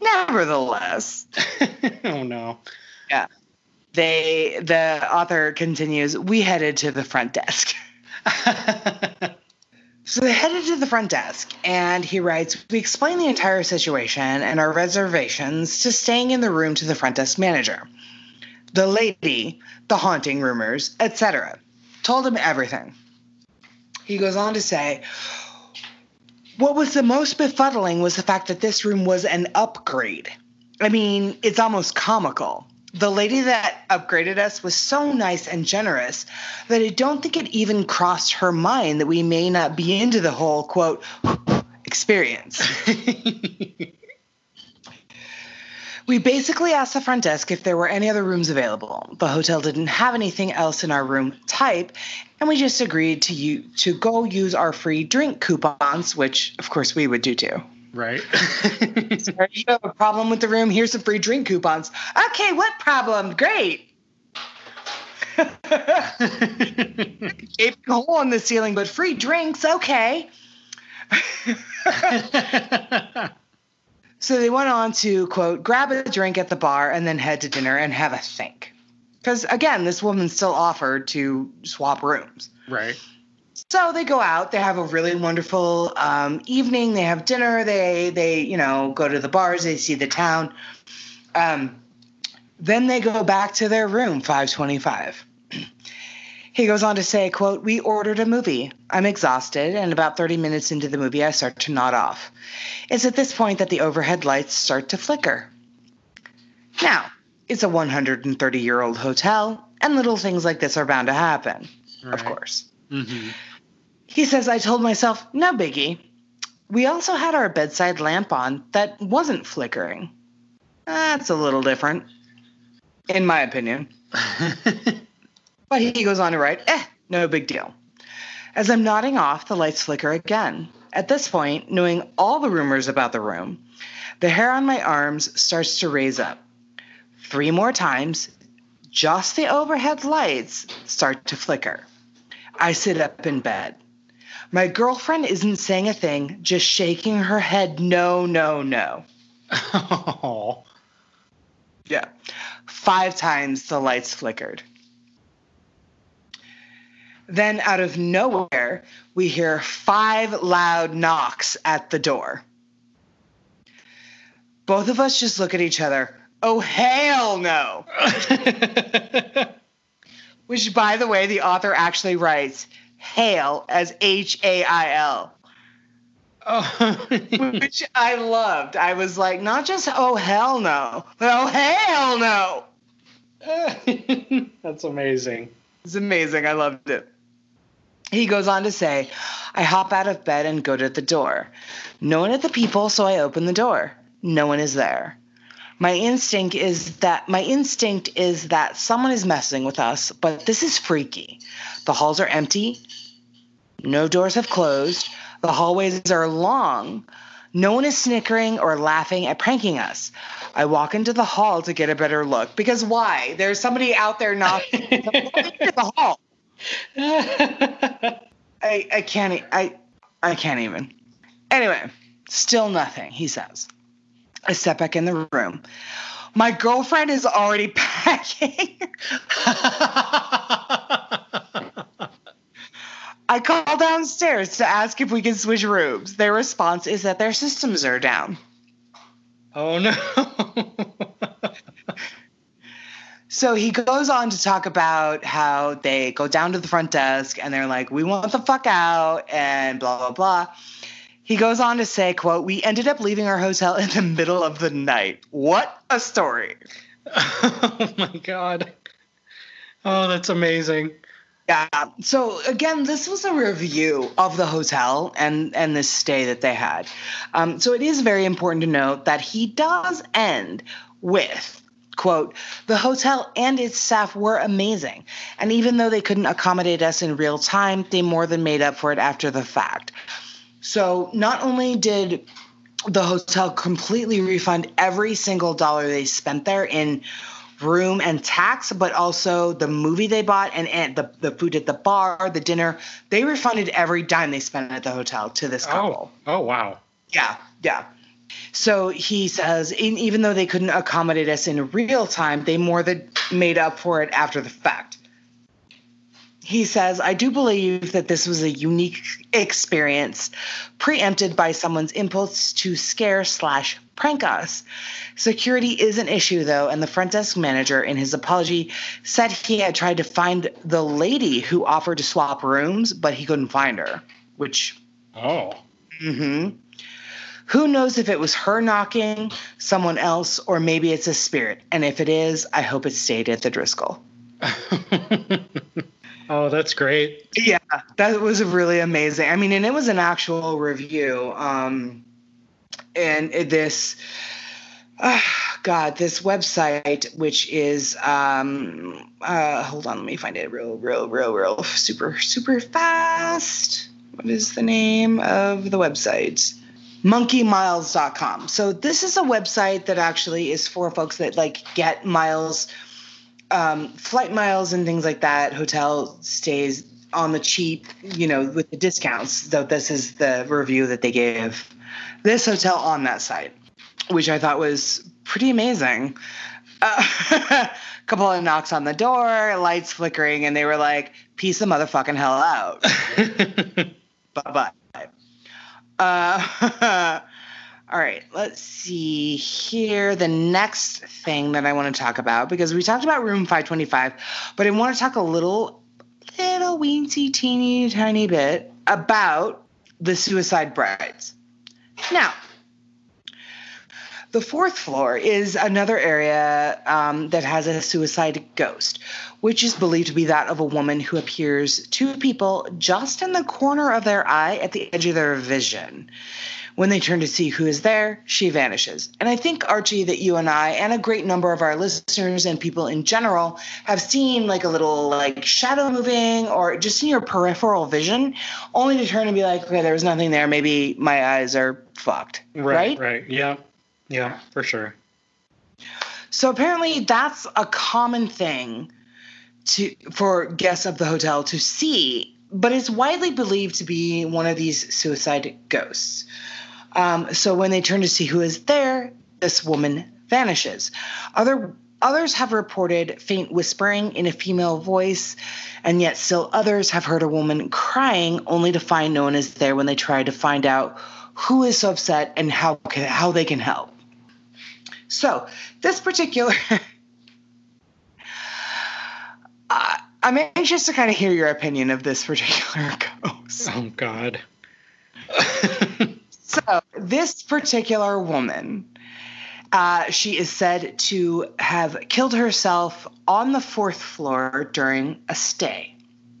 Nevertheless, [LAUGHS] oh no. yeah, they the author continues. We headed to the front desk. [LAUGHS] So they headed to the front desk, and he writes We explained the entire situation and our reservations to staying in the room to the front desk manager. The lady, the haunting rumors, etc. Told him everything. He goes on to say, What was the most befuddling was the fact that this room was an upgrade. I mean, it's almost comical. The lady that upgraded us was so nice and generous that I don't think it even crossed her mind that we may not be into the whole quote experience. [LAUGHS] we basically asked the front desk if there were any other rooms available. The hotel didn't have anything else in our room type, and we just agreed to you to go use our free drink coupons, which of course we would do too. Right. [LAUGHS] you have a problem with the room? Here's some free drink coupons. Okay, what problem? Great. [LAUGHS] Gaping hole in the ceiling, but free drinks. Okay. [LAUGHS] so they went on to quote, grab a drink at the bar and then head to dinner and have a think. Because again, this woman still offered to swap rooms. right. So they go out. They have a really wonderful um, evening. They have dinner. They they you know go to the bars. They see the town. Um, then they go back to their room, 525. He goes on to say, quote, We ordered a movie. I'm exhausted, and about 30 minutes into the movie, I start to nod off. It's at this point that the overhead lights start to flicker. Now, it's a 130 year old hotel, and little things like this are bound to happen, of Right. course. hmm He says, I told myself, no biggie. We also had our bedside lamp on that wasn't flickering. That's a little different, in my opinion. [LAUGHS] But he goes on to write, eh, no big deal. As I'm nodding off, the lights flicker again. At this point, knowing all the rumors about the room, the hair on my arms starts to raise up. Three more times, just the overhead lights start to flicker. I sit up in bed. My girlfriend isn't saying a thing, just shaking her head, no, no, no. Oh. [LAUGHS] Yeah. Five times the lights flickered. Then, out of nowhere, we hear five loud knocks at the door. Both of us just look at each other. Oh, hell no. [LAUGHS] Which, by the way, the author actually writes hail as H A I L. oh. [LAUGHS] which I loved. I was like, not just oh hell no, but oh hell no. [LAUGHS] That's amazing. It's amazing. I loved it. He goes on to say, I hop out of bed and go to the door. No one at the people, so I open the door. No one is there. My instinct is that my instinct is that someone is messing with us, but this is freaky. The halls are empty. No doors have closed. The hallways are long. No one is snickering or laughing at pranking us. I walk into the hall to get a better look because why? There's somebody out there knocking [LAUGHS] the hall. [LAUGHS] I I can't I I can't even. Anyway, still nothing, he says. I step back in the room. My girlfriend is already [LAUGHS] packing. I call downstairs to ask if we can switch rooms. Their response is that their systems are down. oh no. [LAUGHS] So he goes on to talk about how they go down to the front desk and they're like, "We want the fuck out," and blah blah blah. He goes on to say, "quote We ended up leaving our hotel in the middle of the night. What a story!" [LAUGHS] oh my god. Oh, that's amazing. Yeah. So again, this was a review of the hotel and and the stay that they had. Um, so it is very important to note that he does end with quote the hotel and its staff were amazing and even though they couldn't accommodate us in real time they more than made up for it after the fact so not only did the hotel completely refund every single dollar they spent there in room and tax, but also the movie they bought and, and the, the food at the bar, the dinner. They refunded every dime they spent at the hotel to this oh. couple. Oh, oh wow. Yeah, yeah. So he says, even though they couldn't accommodate us in real time, they more than made up for it after the fact. He says, I do believe that this was a unique experience, preempted by someone's impulse to scare slash prank us. Security is an issue, though, and the front desk manager, in his apology, said he had tried to find the lady who offered to swap rooms, but he couldn't find her. Which, Oh. Mm hmm who knows if it was her knocking, someone else, or maybe it's a spirit. And if it is, I hope it stayed at the Driskill. [LAUGHS] oh, that's great. Yeah, that was really amazing. I mean, and it was an actual review. Um, and this, uh, God, this website, which is, um, uh, hold on, let me find it real, real, real, real super, super fast. What is the name of the website? monkeymiles.com. So this is a website that actually is for folks that like get miles um, flight miles and things like that, hotel stays on the cheap, you know, with the discounts. So this is the review that they gave this hotel on that site, which I thought was pretty amazing. Uh, a [LAUGHS] couple of knocks on the door, lights flickering, and they were like, "Piece of motherfucking hell out." [LAUGHS] bye bye. Uh, [LAUGHS] all right, let's see here. The next thing that I want to talk about, because we talked about room 525, but I want to talk a little, little weensy, teeny, tiny bit about the suicide brides. Now, the fourth floor is another area um, that has a suicide ghost, which is believed to be that of a woman who appears to people just in the corner of their eye at the edge of their vision. When they turn to see who is there, she vanishes. And I think, Archie, that you and I, and a great number of our listeners and people in general, have seen like a little like shadow moving or just in your peripheral vision, only to turn and be like, okay, there was nothing there. Maybe my eyes are fucked. Right, right. Yeah. Yeah, for sure. So apparently that's a common thing to for guests of the hotel to see, but it's widely believed to be one of these suicide ghosts. Um, so when they turn to see who is there, this woman vanishes. Other others have reported faint whispering in a female voice, and yet still others have heard a woman crying, only to find no one is there when they try to find out who is so upset and how can, how they can help. So this particular, [LAUGHS] uh, I'm anxious to kind of hear your opinion of this particular [LAUGHS] ghost. Oh God. [LAUGHS] So this particular woman, uh, she is said to have killed herself on the fourth floor during a stay.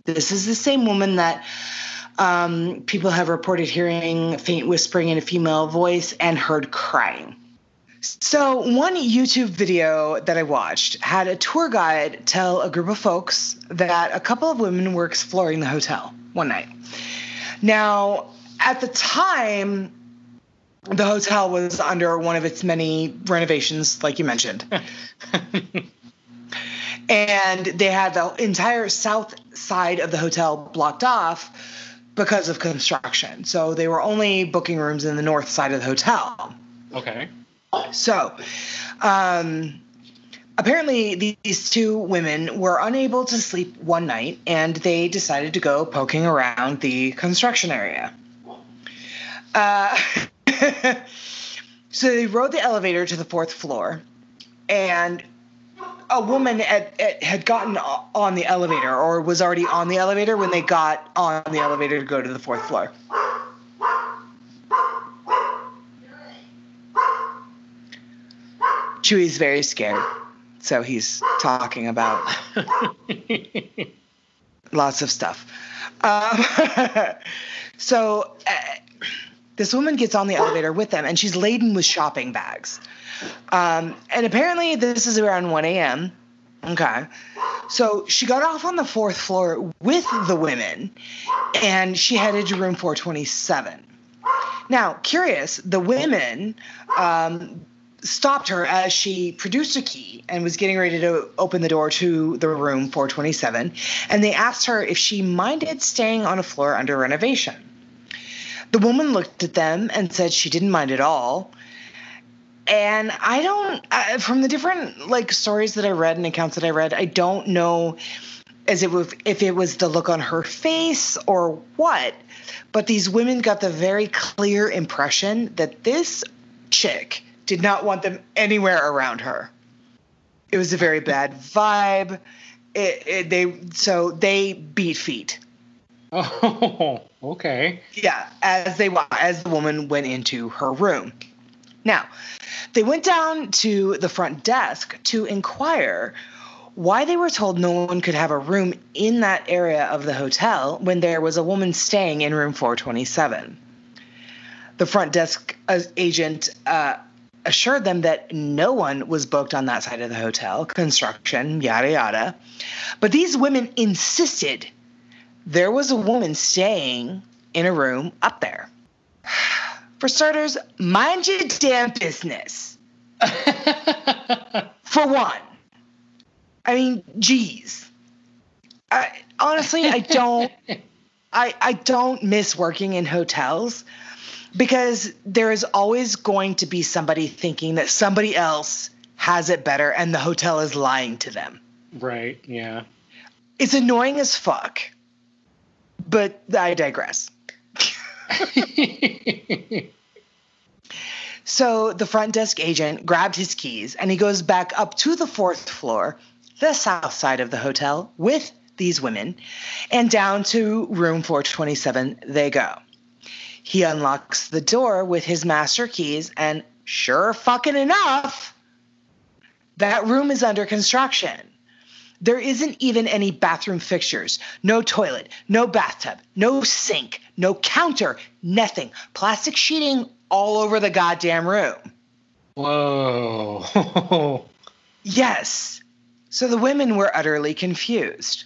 This is the same woman that um, people have reported hearing faint whispering in a female voice and heard crying. So, one YouTube video that I watched had a tour guide tell a group of folks that a couple of women were exploring the hotel one night. Now, at the time, the hotel was under one of its many renovations, like you mentioned. [LAUGHS] and they had the entire south side of the hotel blocked off because of construction. So they were only booking rooms in the north side of the hotel. okay. So, um, apparently, these two women were unable to sleep one night and they decided to go poking around the construction area. Uh, [LAUGHS] [LAUGHS] so they rode the elevator to the fourth floor, and a woman at, at, had gotten on the elevator or was already on the elevator when they got on the elevator to go to the fourth floor. Chewie's very scared, so he's talking about. [LAUGHS] lots of stuff. Um, [LAUGHS] so uh, this woman gets on the elevator with them, and she's laden with shopping bags. Um, and apparently, this is around 1 a.m. Okay. So she got off on the fourth floor with the women, and she headed to room 427. Now, curious, the women um, stopped her as she produced a key and was getting ready to open the door to the room 427. And they asked her if she minded staying on a floor under renovation. The woman looked at them and said she didn't mind at all. And I don't, from the different like stories that I read and accounts that I read, I don't know as it was, if it was the look on her face or what. But these women got the very clear impression that this chick did not want them anywhere around her. It was a very bad vibe. It, it, they so they beat feet. [LAUGHS] Oh, okay. Yeah, as they as the woman went into her room. Now, they went down to the front desk to inquire why they were told no one could have a room in that area of the hotel when there was a woman staying in room 427. The front desk uh, agent uh, assured them that no one was booked on that side of the hotel, construction, yada yada. But these women insisted there was a woman staying in a room up there. [SIGHS] For starters, mind your damn business. [LAUGHS] For one. I mean, geez. I, honestly, I don't. [LAUGHS] I, I don't miss working in hotels because there is always going to be somebody thinking that somebody else has it better and the hotel is lying to them. Right, yeah. It's annoying as fuck, but I digress. [LAUGHS] so the front desk agent grabbed his keys and he goes back up to the fourth floor, the south side of the hotel, with these women, and down to room 427 they go. He unlocks the door with his master keys, and sure fucking enough, that room is under construction. There isn't even any bathroom fixtures, no toilet, no bathtub, no sink, no counter, nothing. Plastic sheeting all over the goddamn room. Whoa. [LAUGHS] yes. So the women were utterly confused.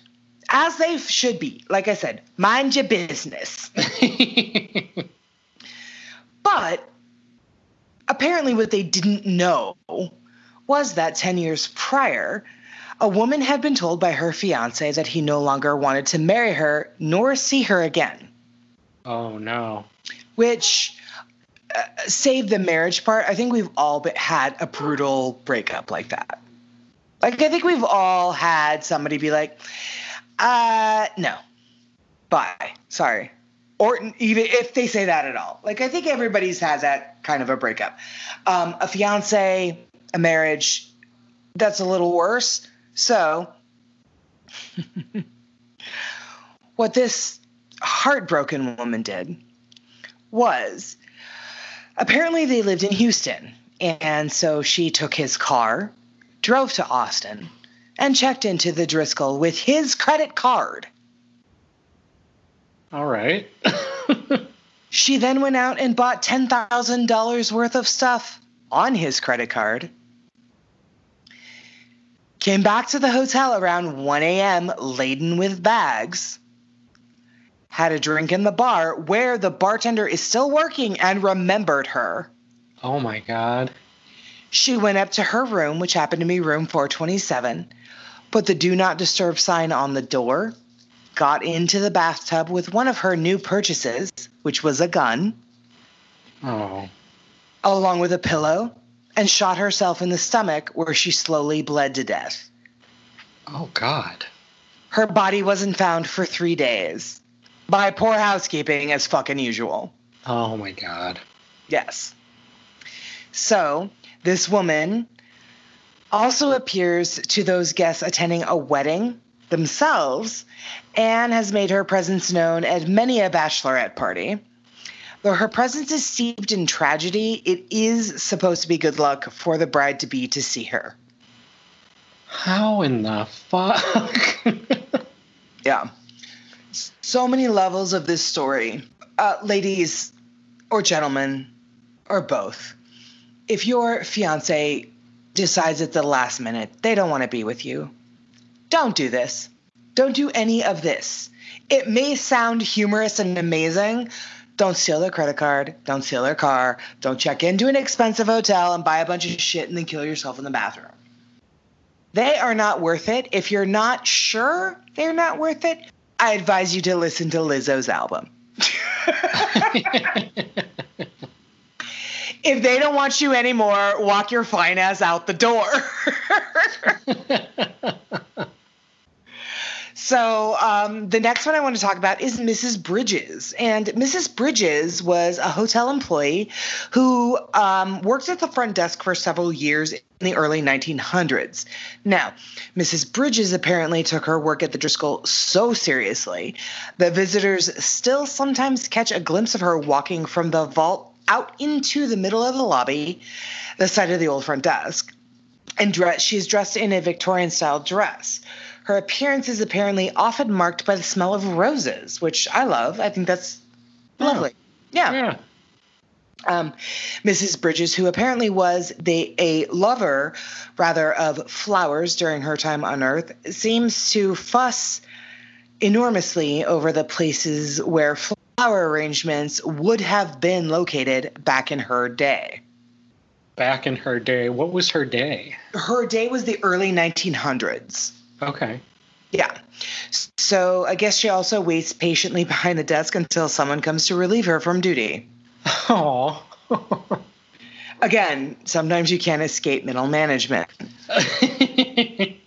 As they should be. Like I said, mind your business. [LAUGHS] but apparently, what they didn't know was that 10 years prior, a woman had been told by her fiance that he no longer wanted to marry her nor see her again. Oh, no. Which uh, saved the marriage part. I think we've all had a brutal breakup like that. Like, I think we've all had somebody be like, uh, no, bye, sorry. Or even if they say that at all. Like, I think everybody's had that kind of a breakup. Um, a fiance, a marriage, that's a little worse. So, [LAUGHS] what this heartbroken woman did was apparently they lived in Houston. And so she took his car, drove to Austin, and checked into the Driskill with his credit card. All right. [LAUGHS] she then went out and bought $10,000 worth of stuff on his credit card. Came back to the hotel around 1 a.m. laden with bags. Had a drink in the bar where the bartender is still working and remembered her. Oh my God. She went up to her room, which happened to be room 427, put the do not disturb sign on the door, got into the bathtub with one of her new purchases, which was a gun, Oh. along with a pillow, and shot herself in the stomach where she slowly bled to death. Oh God. Her body wasn't found for three days. By poor housekeeping, as fucking usual. Oh my God. Yes. So, this woman also appears to those guests attending a wedding themselves and has made her presence known at many a bachelorette party. Though her presence is steeped in tragedy, it is supposed to be good luck for the bride to be to see her. How in the fuck? [LAUGHS] Yeah. so many levels of this story. Uh, ladies or gentlemen, or both, if your fiance decides at the last minute they don't want to be with you, don't do this. Don't do any of this. It may sound humorous and amazing. Don't steal their credit card. Don't steal their car. Don't check into an expensive hotel and buy a bunch of shit and then kill yourself in the bathroom. They are not worth it. If you're not sure they're not worth it, I advise you to listen to Lizzo's album. [LAUGHS] if they don't want you anymore, walk your fine ass out the door. [LAUGHS] So um, the next one I want to talk about is Mrs. Bridges, and Mrs. Bridges was a hotel employee who um, worked at the front desk for several years in the early 1900s. Now, Mrs. Bridges apparently took her work at the Driskill so seriously that visitors still sometimes catch a glimpse of her walking from the vault out into the middle of the lobby, the side of the old front desk, and dress. She's dressed in a Victorian style dress. Her appearance is apparently often marked by the smell of roses, which I love. I think that's lovely. Yeah. Yeah. Um, Mrs. Bridges, who apparently was the a lover rather of flowers during her time on Earth, seems to fuss enormously over the places where flower arrangements would have been located back in her day. Back in her day, what was her day? Her day was the early 1900s. Okay. Yeah. So I guess she also waits patiently behind the desk until someone comes to relieve her from duty. Oh. [LAUGHS] Again, sometimes you can't escape middle management. [LAUGHS]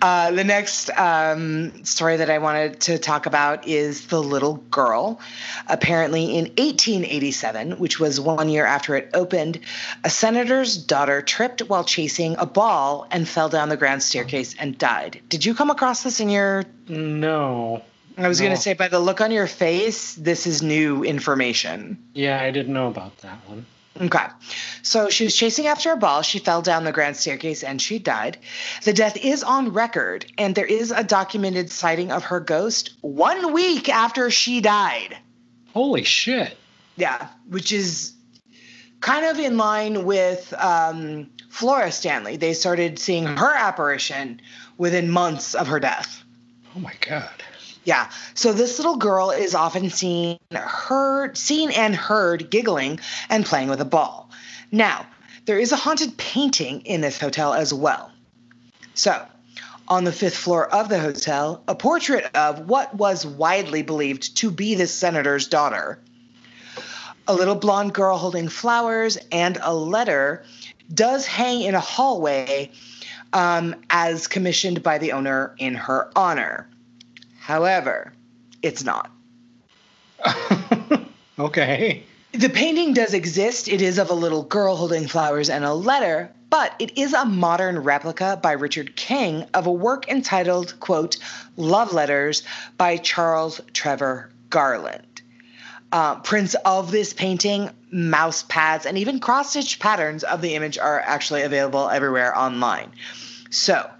Uh, the next um, story that I wanted to talk about is The Little Girl. Apparently, in 1887, which was one year after it opened, a senator's daughter tripped while chasing a ball and fell down the grand staircase and died. Did you come across this in your. no. I was going to say, by the look on your face, this is new information. Yeah, I didn't know about that one. Okay. So she was chasing after a ball. She fell down the grand staircase and she died. The death is on record, and there is a documented sighting of her ghost one week after she died. Holy shit. Yeah, which is kind of in line with um, Flora Stanley. They started seeing her apparition within months of her death. Oh my god. Yeah. So this little girl is often seen heard seen and heard giggling and playing with a ball. Now, there is a haunted painting in this hotel as well. So, on the fifth floor of the hotel, a portrait of what was widely believed to be the senator's daughter. A little blonde girl holding flowers and a letter does hang in a hallway um, as commissioned by the owner in her honor. However, it's not. [LAUGHS] okay. The painting does exist. It is of a little girl holding flowers and a letter, but it is a modern replica by Richard King of a work entitled, quote, Love Letters by Charles Trevor Garland. Uh, prints of this painting, mouse pads, and even cross stitch patterns of the image are actually available everywhere online. So,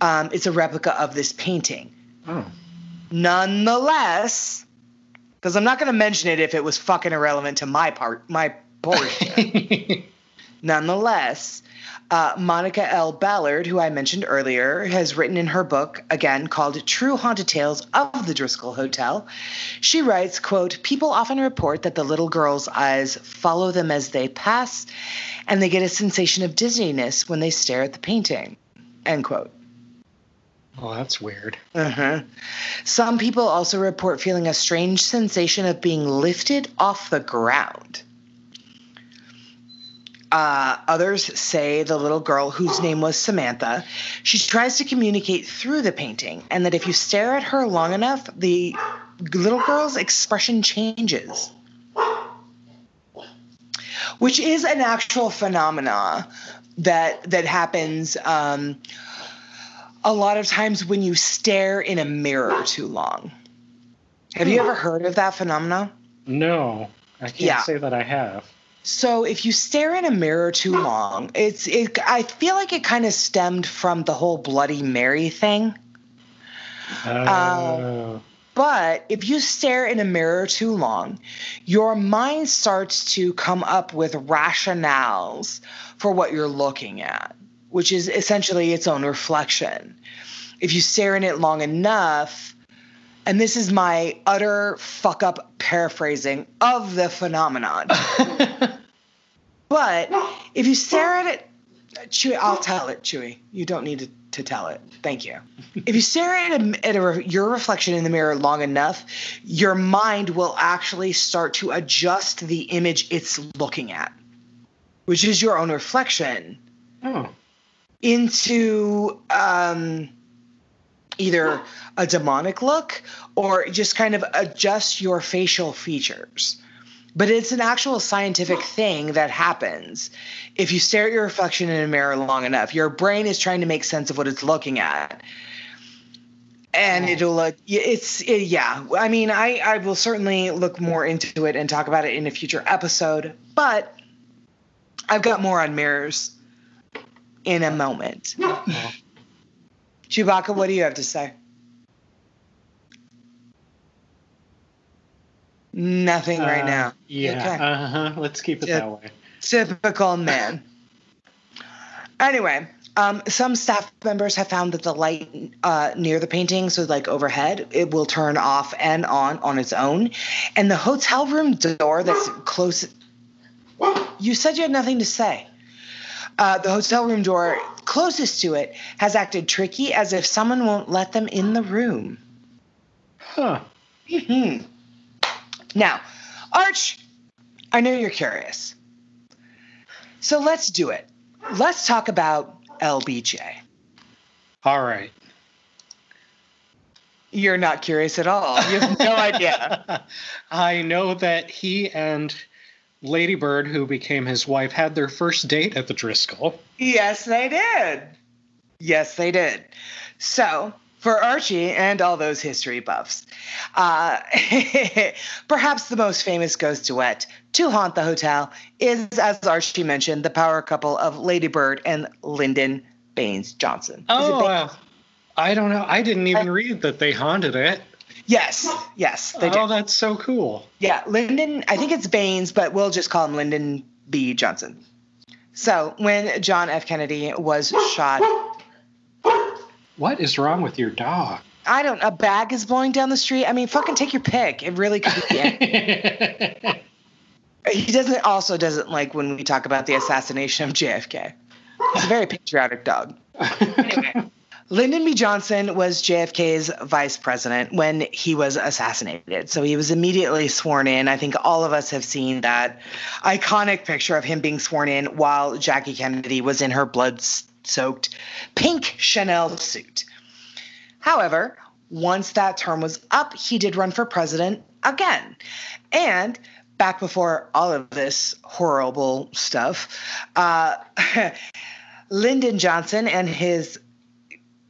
um, it's a replica of this painting. Oh. Nonetheless, because I'm not going to mention it if it was fucking irrelevant to my part, my portion. [LAUGHS] Nonetheless, uh, Monica L. Ballard, who I mentioned earlier, has written in her book, again called True Haunted Tales of the Driskill Hotel. She writes, quote, People often report that the little girl's eyes follow them as they pass, and they get a sensation of dizziness when they stare at the painting, end quote. Oh, that's weird. Uh-huh. Some people also report feeling a strange sensation of being lifted off the ground. Uh, others say the little girl, whose name was Samantha, she tries to communicate through the painting, and that if you stare at her long enough, the little girl's expression changes. Which is an actual phenomena that that happens um, a lot of times when you stare in a mirror too long. Have you hmm. ever heard of that phenomena? No, I can't Yeah. say that I have. So if you stare in a mirror too long, it's it I feel like it kind of stemmed from the whole bloody Mary thing. Oh. Um, but if you stare in a mirror too long, your mind starts to come up with rationales for what you're looking at, which is essentially its own reflection. If you stare in it long enough, and this is my utter fuck up paraphrasing of the phenomenon. [LAUGHS] but if you stare at it, Chewy, I'll tell it, Chewy. You don't need to, to tell it. Thank you. if you stare at, a, at a, your reflection in the mirror long enough, your mind will actually start to adjust the image it's looking at, which is your own reflection, Oh. Into um, either a demonic look or just kind of adjust your facial features. But it's an actual scientific thing that happens. If you stare at your reflection in a mirror long enough, your brain is trying to make sense of what it's looking at. And it'll look, it's, it, yeah. I mean, I, I will certainly look more into it and talk about it in a future episode, but I've got more on mirrors in a moment. Chewbacca, what do you have to say? Nothing right Uh, now. Yeah. Okay. Uh huh. Let's keep it Yeah. that way. Typical [LAUGHS] man. Anyway, um, some staff members have found that the light uh, near the painting, so like overhead, it will turn off and on on its own. And the hotel room door that's close. You said you had nothing to say. Uh, the hotel room door closest to it has acted tricky, as if someone won't let them in the room. Huh. Hmm. Now, Arch, I know you're curious. So let's do it. Let's talk about LBJ. All right. You're not curious at all. You have no [LAUGHS] idea. I know that he and Lady Bird, who became his wife, had their first date at the Driskill. Yes, they did. Yes, they did. So, for Archie and all those history buffs, uh, [LAUGHS] perhaps the most famous ghost duet to haunt the hotel is, as Archie mentioned, the power couple of Lady Bird and Lyndon Baines Johnson. Oh, Baines? uh, I don't know. I didn't even read that they haunted it. Yes, yes, they oh, that's so cool. Yeah, Lyndon, I think it's Baines, but we'll just call him Lyndon B. Johnson. So, when John F. Kennedy was shot, What is wrong with your dog? I don't, a bag is blowing down the street. I mean, fucking take your pick. It really could be. [LAUGHS] he doesn't, also doesn't like when we talk about the assassination of JFK. He's a very patriotic dog. [LAUGHS] Anyway. Lyndon B. Johnson was JFK's vice president when he was assassinated. So he was immediately sworn in. I think all of us have seen that iconic picture of him being sworn in while Jackie Kennedy was in her blood soaked pink Chanel suit. However, once that term was up, he did run for president again. And back before all of this horrible stuff, uh, [LAUGHS] Lyndon Johnson and his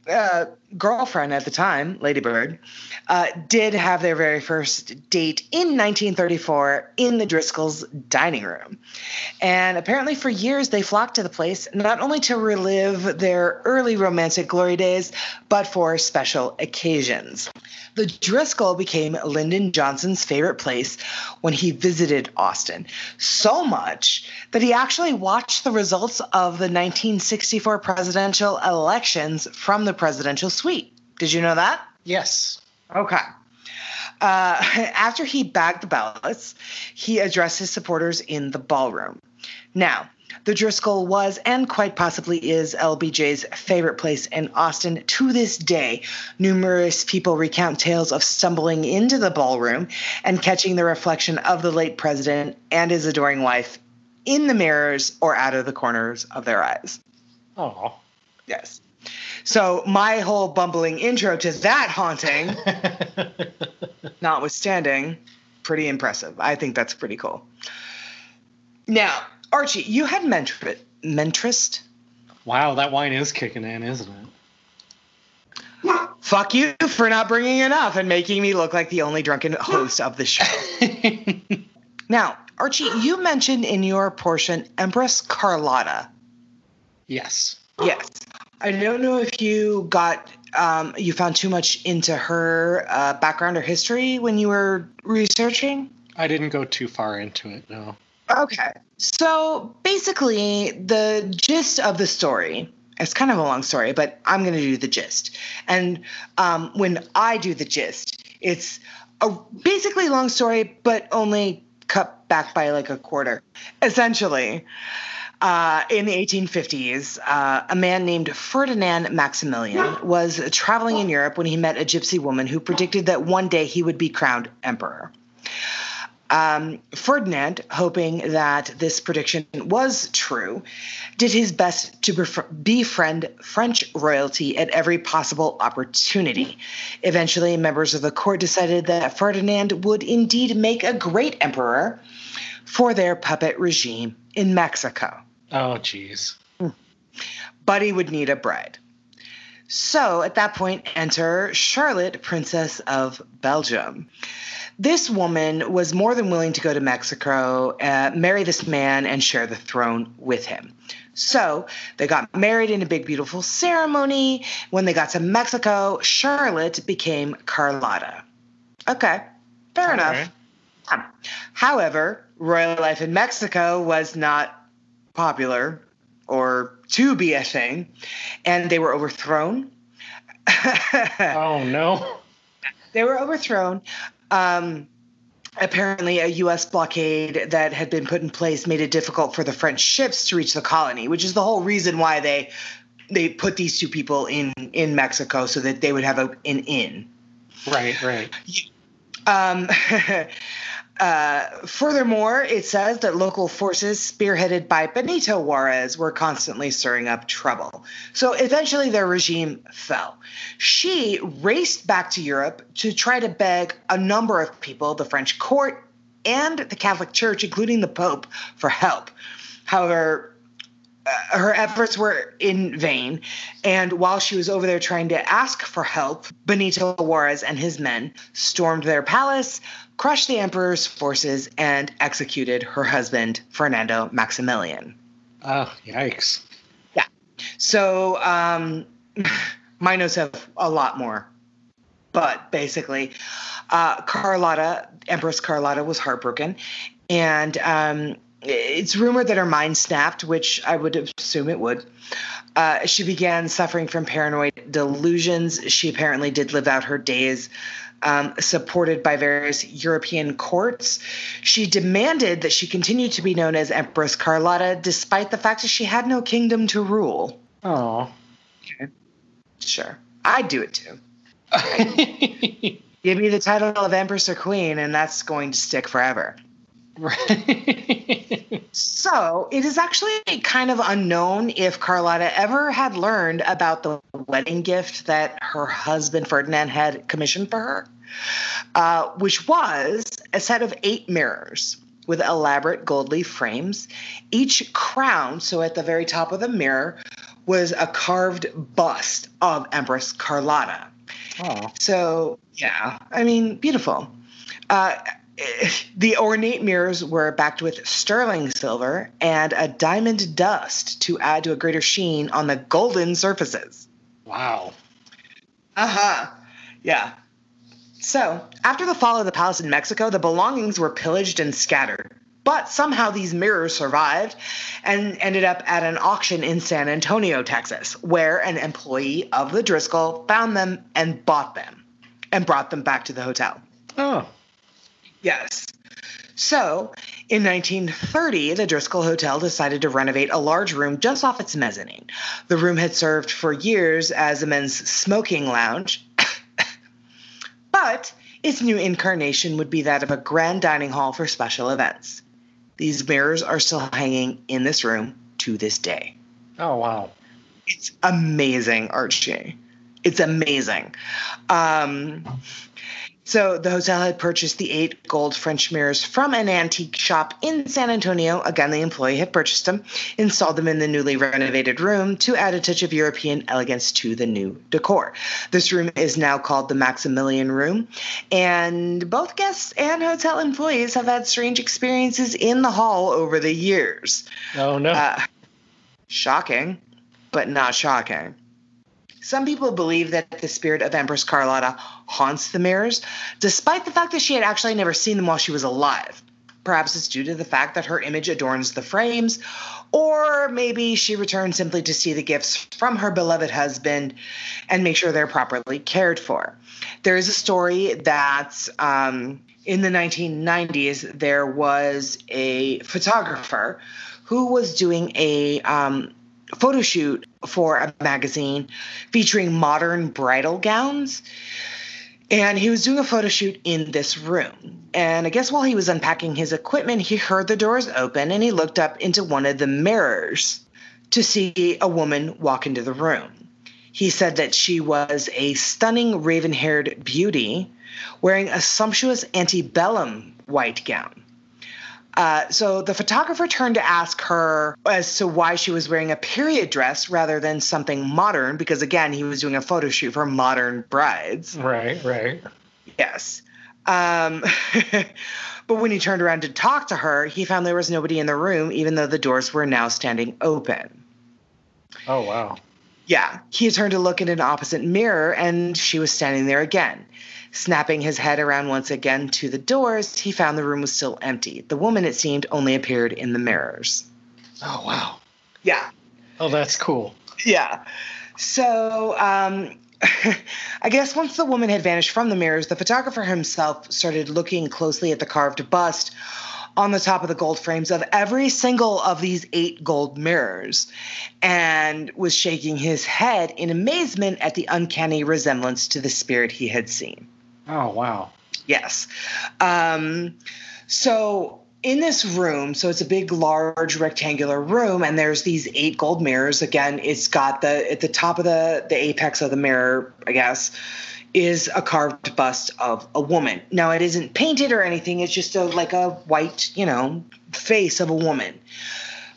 uh, girlfriend at the time, Lady Bird, uh, did have their very first date in 1934 in the Driskills' dining room. And apparently, for years, they flocked to the place not only to relive their early romantic glory days, but for special occasions. The Driskill became Lyndon Johnson's favorite place when he visited Austin, so much that he actually watched the results of the 1964 presidential elections from the presidential suite. Did you know that? yes. Okay. Uh, [LAUGHS] after he bagged the ballots, he addressed his supporters in the ballroom. Now, the Driskill was and quite possibly is LBJ's favorite place in Austin to this day. Numerous people recount tales of stumbling into the ballroom and catching the reflection of the late president and his adoring wife in the mirrors or out of the corners of their eyes. Oh. Yes. So, my whole bumbling intro to that haunting [LAUGHS] notwithstanding, pretty impressive. I think that's pretty cool. Now, Archie, you had mentri- mentrist. wow, that wine is kicking in, isn't it? Fuck you for not bringing it up and making me look like the only drunken host of the show. [LAUGHS] Now, Archie, you mentioned in your portion Empress Carlotta. yes. Yes. I don't know if you got um, you found too much into her uh, background or history when you were researching? I didn't go too far into it, no. Okay. So basically, the gist of the story. It's kind of a long story, but I'm going to do the gist. And um, when I do the gist, it's a basically long story, but only cut back by like a quarter. Essentially, uh, in the 1850s, uh, a man named Ferdinand Maximilian was traveling in Europe when he met a gypsy woman who predicted that one day he would be crowned emperor. Um, Ferdinand, hoping that this prediction was true, did his best to befriend French royalty at every possible opportunity. Eventually, members of the court decided that Ferdinand would indeed make a great emperor for their puppet regime in Mexico. Oh, jeez. But he would need a bride. So at that point, enter Charlotte, Princess of Belgium this woman was more than willing to go to Mexico, uh, marry this man, and share the throne with him. So they got married in a big, beautiful ceremony. When they got to Mexico, Charlotte became Carlotta. Okay, fair enough. However, royal life in Mexico was not popular or to be a thing, and they were overthrown. [LAUGHS] oh, no. They were overthrown um, apparently a U.S. blockade that had been put in place made it difficult for the French ships to reach the colony, which is the whole reason why they they put these two people in in Mexico so that they would have a, an inn. Right, right. Um, [LAUGHS] Uh, furthermore, it says that local forces spearheaded by Benito Juarez were constantly stirring up trouble. So eventually their regime fell. She raced back to Europe to try to beg a number of people, the French court and the Catholic Church, including the Pope, for help. However, uh, her efforts were in vain. And while she was over there trying to ask for help, Benito Juarez and his men stormed their palace, crushed the emperor's forces, and executed her husband, Fernando Maximilian. Oh, yikes. Yeah. So um, [SIGHS] my notes have a lot more. But basically, uh, Carlotta, Empress Carlotta, was heartbroken. And um, it's rumored that her mind snapped, which I would assume it would. Uh, she began suffering from paranoid delusions. She apparently did live out her days um, supported by various European courts. She demanded that she continue to be known as Empress Carlotta, despite the fact that she had no kingdom to rule. Oh. Okay. Sure. I'd do it too. [LAUGHS] Give me the title of Empress or Queen, and that's going to stick forever. Right. [LAUGHS] so it is actually kind of unknown if Carlotta ever had learned about the wedding gift that her husband Ferdinand had commissioned for her, uh, which was a set of eight mirrors with elaborate gold leaf frames. Each crown, so at the very top of the mirror, was a carved bust of Empress Carlotta. Oh. So, yeah, I mean, beautiful. Uh, the ornate mirrors were backed with sterling silver and a diamond dust to add to a greater sheen on the golden surfaces. Wow. Uh huh. Yeah. So, after the fall of the palace in Mexico, the belongings were pillaged and scattered. But somehow these mirrors survived and ended up at an auction in San Antonio, Texas, where an employee of the Driskill found them and bought them and brought them back to the hotel. Oh. Yes. So, in 1930, the Driskill Hotel decided to renovate a large room just off its mezzanine. The room had served for years as a men's smoking lounge, [COUGHS] but its new incarnation would be that of a grand dining hall for special events. These mirrors are still hanging in this room to this day. Oh, wow. It's amazing, Archie. It's amazing. Um, so the hotel had purchased the eight gold French mirrors from an antique shop in San Antonio. Again, the employee had purchased them, installed them in the newly renovated room to add a touch of European elegance to the new decor. This room is now called the Maximilian Room, and both guests and hotel employees have had strange experiences in the hall over the years. Oh, no. Uh, shocking, but not shocking. Some people believe that the spirit of Empress Carlotta haunts the mirrors, despite the fact that she had actually never seen them while she was alive. Perhaps it's due to the fact that her image adorns the frames, or maybe she returned simply to see the gifts from her beloved husband and make sure they're properly cared for. There is a story that um, in the 1990s there was a photographer who was doing a um, photo shoot for a magazine featuring modern bridal gowns. And he was doing a photo shoot in this room. And I guess while he was unpacking his equipment, he heard the doors open and he looked up into one of the mirrors to see a woman walk into the room. He said that she was a stunning raven haired beauty wearing a sumptuous antebellum white gown. Uh, so the photographer turned to ask her as to why she was wearing a period dress rather than something modern, because again, he was doing a photo shoot for modern brides. Right, right. Yes. Um, [LAUGHS] but when he turned around to talk to her, he found there was nobody in the room, even though the doors were now standing open. Oh, wow. Yeah. He turned to look in an opposite mirror, and she was standing there again. Snapping his head around once again to the doors, he found the room was still empty. The woman, it seemed, only appeared in the mirrors. Oh, wow. Yeah. Oh, that's cool. Yeah. So, um, [LAUGHS] I guess once the woman had vanished from the mirrors, the photographer himself started looking closely at the carved bust on the top of the gold frames of every single of these eight gold mirrors and was shaking his head in amazement at the uncanny resemblance to the spirit he had seen. Oh, wow. Yes. Um, so in this room, so it's a big, large, rectangular room, and there's these eight gold mirrors. Again, it's got the at the top of the the apex of the mirror, I guess, is a carved bust of a woman. Now it isn't painted or anything. It's just a like a white, you know, face of a woman.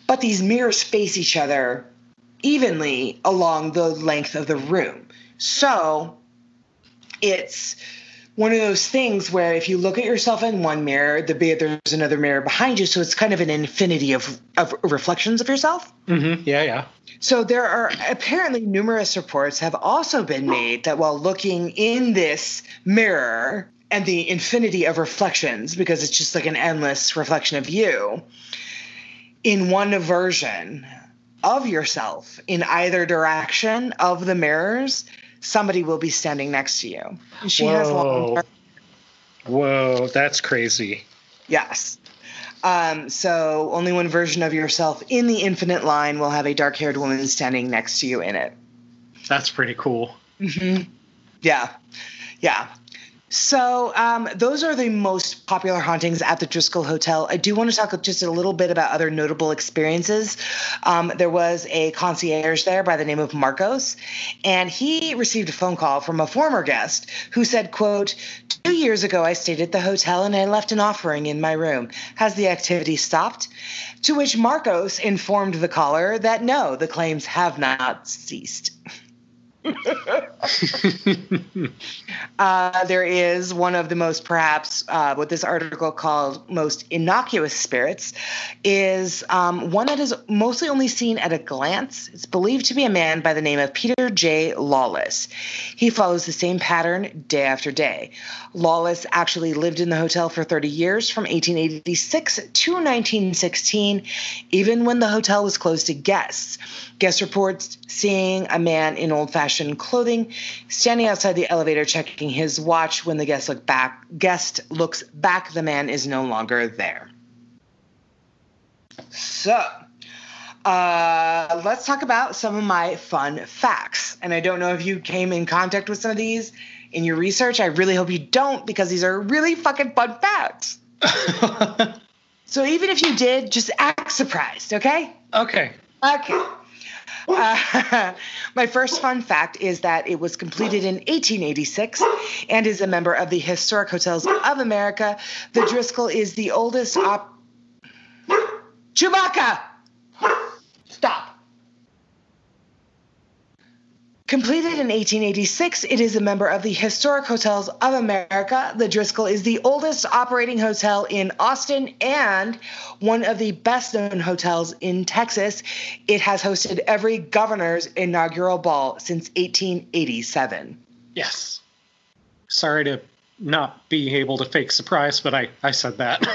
But these mirrors face each other evenly along the length of the room. So it's one of those things where if you look at yourself in one mirror, the there's another mirror behind you, so it's kind of an infinity of of reflections of yourself. Mm-hmm. Yeah, yeah. So there are apparently numerous reports have also been made that while looking in this mirror and the infinity of reflections, because it's just like an endless reflection of you, in one version of yourself in either direction of the mirrors, somebody will be standing next to you. And she has long Whoa. Whoa, that's crazy. Yes. Um, so only one version of yourself in the infinite line will have a dark haired woman standing next to you in it. That's pretty cool. Yeah. Yeah. So um, those are the most popular hauntings at the Driskill Hotel. I do want to talk just a little bit about other notable experiences. Um, there was a concierge there by the name of Marcos, and he received a phone call from a former guest who said, "quote Two years ago, I stayed at the hotel and I left an offering in my room. Has the activity stopped?" To which Marcos informed the caller that no, the claims have not ceased. [LAUGHS] Uh, there is one of the most, perhaps, uh, what this article called most innocuous spirits, is um, one that is mostly only seen at a glance. It's believed to be a man by the name of Peter J. Lawless. He follows the same pattern day after day. Lawless actually lived in the hotel for 30 years, from 1886 to 1916, even when the hotel was closed to guests. Guest reports seeing a man in old fashioned clothing standing outside the elevator checking his watch. When the guest look back, guest looks back, the man is no longer there. So, uh, let's talk about some of my fun facts. And I don't know if you came in contact with some of these in your research. I really hope you don't because these are really fucking fun facts. [LAUGHS] so even if you did, just act surprised, okay? okay. Okay. Uh, [LAUGHS] my first fun fact is that it was completed in 1886 and is a member of the Historic Hotels of America. The Driskill is the oldest op. Chewbacca! Completed in 1886, it is a member of the Historic Hotels of America. The Driskill is the oldest operating hotel in Austin and one of the best known hotels in Texas. It has hosted every governor's inaugural ball since 1887. Yes. Sorry to not be able to fake surprise, but I, I said that.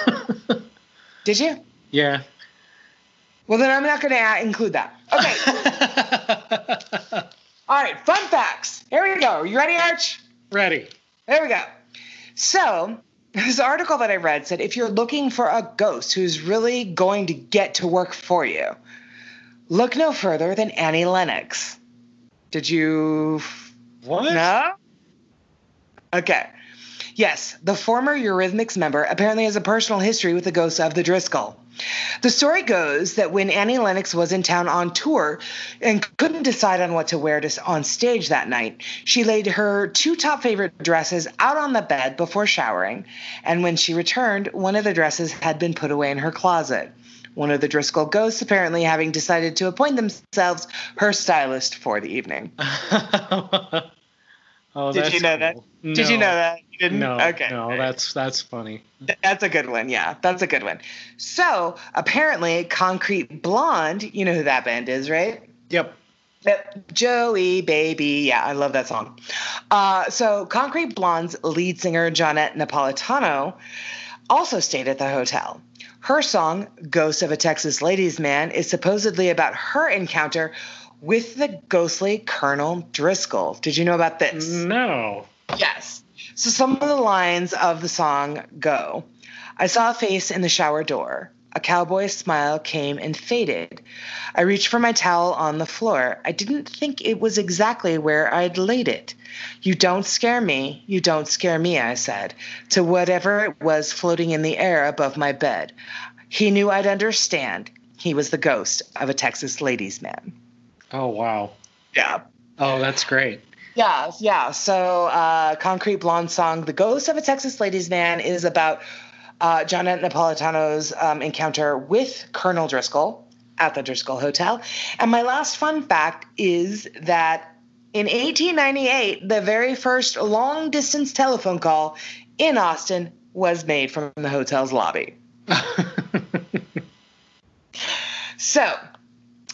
[LAUGHS] Did you? yeah. Well, then I'm not going to include that. Okay. [LAUGHS] All right, fun facts. Here we go. You ready, Arch? Ready. There we go. So, this article that I read said if you're looking for a ghost who's really going to get to work for you, look no further than Annie Lennox. Did you What? no? Okay. Yes, the former Eurythmics member apparently has a personal history with the ghost of the Driskill. The story goes that when Annie Lennox was in town on tour and couldn't decide on what to wear to, on stage that night, she laid her two top favorite dresses out on the bed before showering, and when she returned, one of the dresses had been put away in her closet. One of the Driskill ghosts apparently having decided to appoint themselves her stylist for the evening. [LAUGHS] oh, Did you know that? cool. Did you know that? You didn't? No. Okay. No, that's that's funny. That's a good one. Yeah, that's a good one. So apparently, Concrete Blonde, you know who that band is, right? Yep. Yep. Joey, baby. Yeah, I love that song. Uh, so Concrete Blonde's lead singer, Johnette Napolitano, also stayed at the hotel. Her song, Ghost of a Texas Ladies Man, is supposedly about her encounter with the ghostly Colonel Driskill. Did you know about this? No. Yes. So some of the lines of the song go I saw a face in the shower door. A cowboy smile came and faded. I reached for my towel on the floor. I didn't think it was exactly where I'd laid it. You don't scare me. You don't scare me, I said, to whatever it was floating in the air above my bed. He knew I'd understand. He was the ghost of a Texas ladies' man. Oh wow. Yeah. Oh, that's great. Yeah, yeah. So, uh, Concrete Blonde song, The Ghost of a Texas Ladies Man, is about uh, Johnette Napolitano's um, encounter with Colonel Driskill at the Driskill Hotel. And my last fun fact is that in 1898, the very first long distance telephone call in Austin was made from the hotel's lobby. [LAUGHS] So,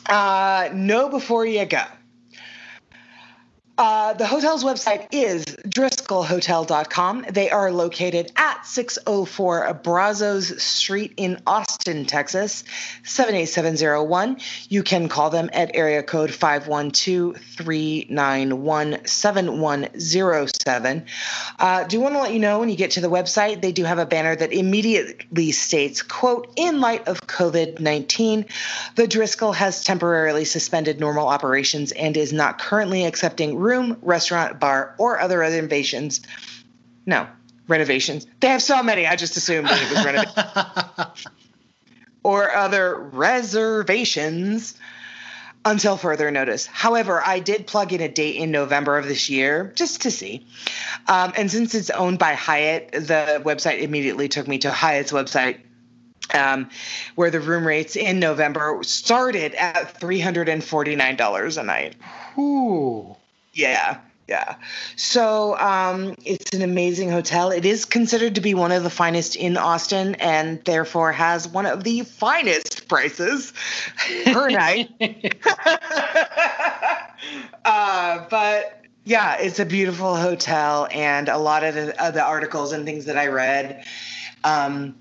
uh, know before you go. Uh, the hotel's website is driskillhotel.com. They are located at 604 Brazos Street in Austin, Texas, 78701. You can call them at area code 512-391-7107. Uh, do want to let you know when you get to the website, they do have a banner that immediately states, quote, in light of COVID-19, the Driskill has temporarily suspended normal operations and is not currently accepting room, restaurant, bar, or other renovations. No, renovations. They have so many. I just assumed that it was renovations. [LAUGHS] or other reservations until further notice. However, I did plug in a date in November of this year just to see. Um, and since it's owned by Hyatt, the website immediately took me to Hyatt's website um, where the room rates in November started at $349 a night. Ooh. Yeah, yeah. So um, it's an amazing hotel. It is considered to be one of the finest in Austin and therefore has one of the finest prices [LAUGHS] per night. [LAUGHS] [LAUGHS] uh, but yeah, it's a beautiful hotel, and a lot of the, of the articles and things that I read. Um,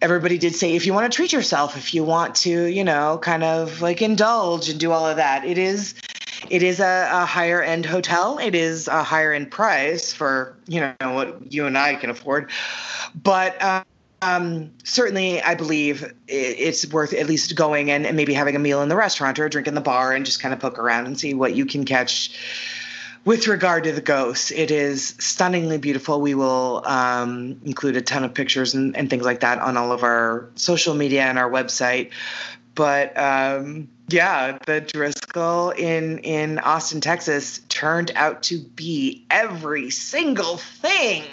everybody did say if you want to treat yourself, if you want to, you know, kind of like indulge and do all of that, it is it is a, a higher end hotel. It is a higher end price for you know what you and I can afford, but. Um, um, certainly, I believe it's worth at least going and, and maybe having a meal in the restaurant or a drink in the bar and just kind of poke around and see what you can catch with regard to the ghosts, it is stunningly beautiful. We will um, include a ton of pictures and, and, things like that on all of our social media and our website. But um, yeah, the Driskill in in Austin, Texas, turned out to be every single thing.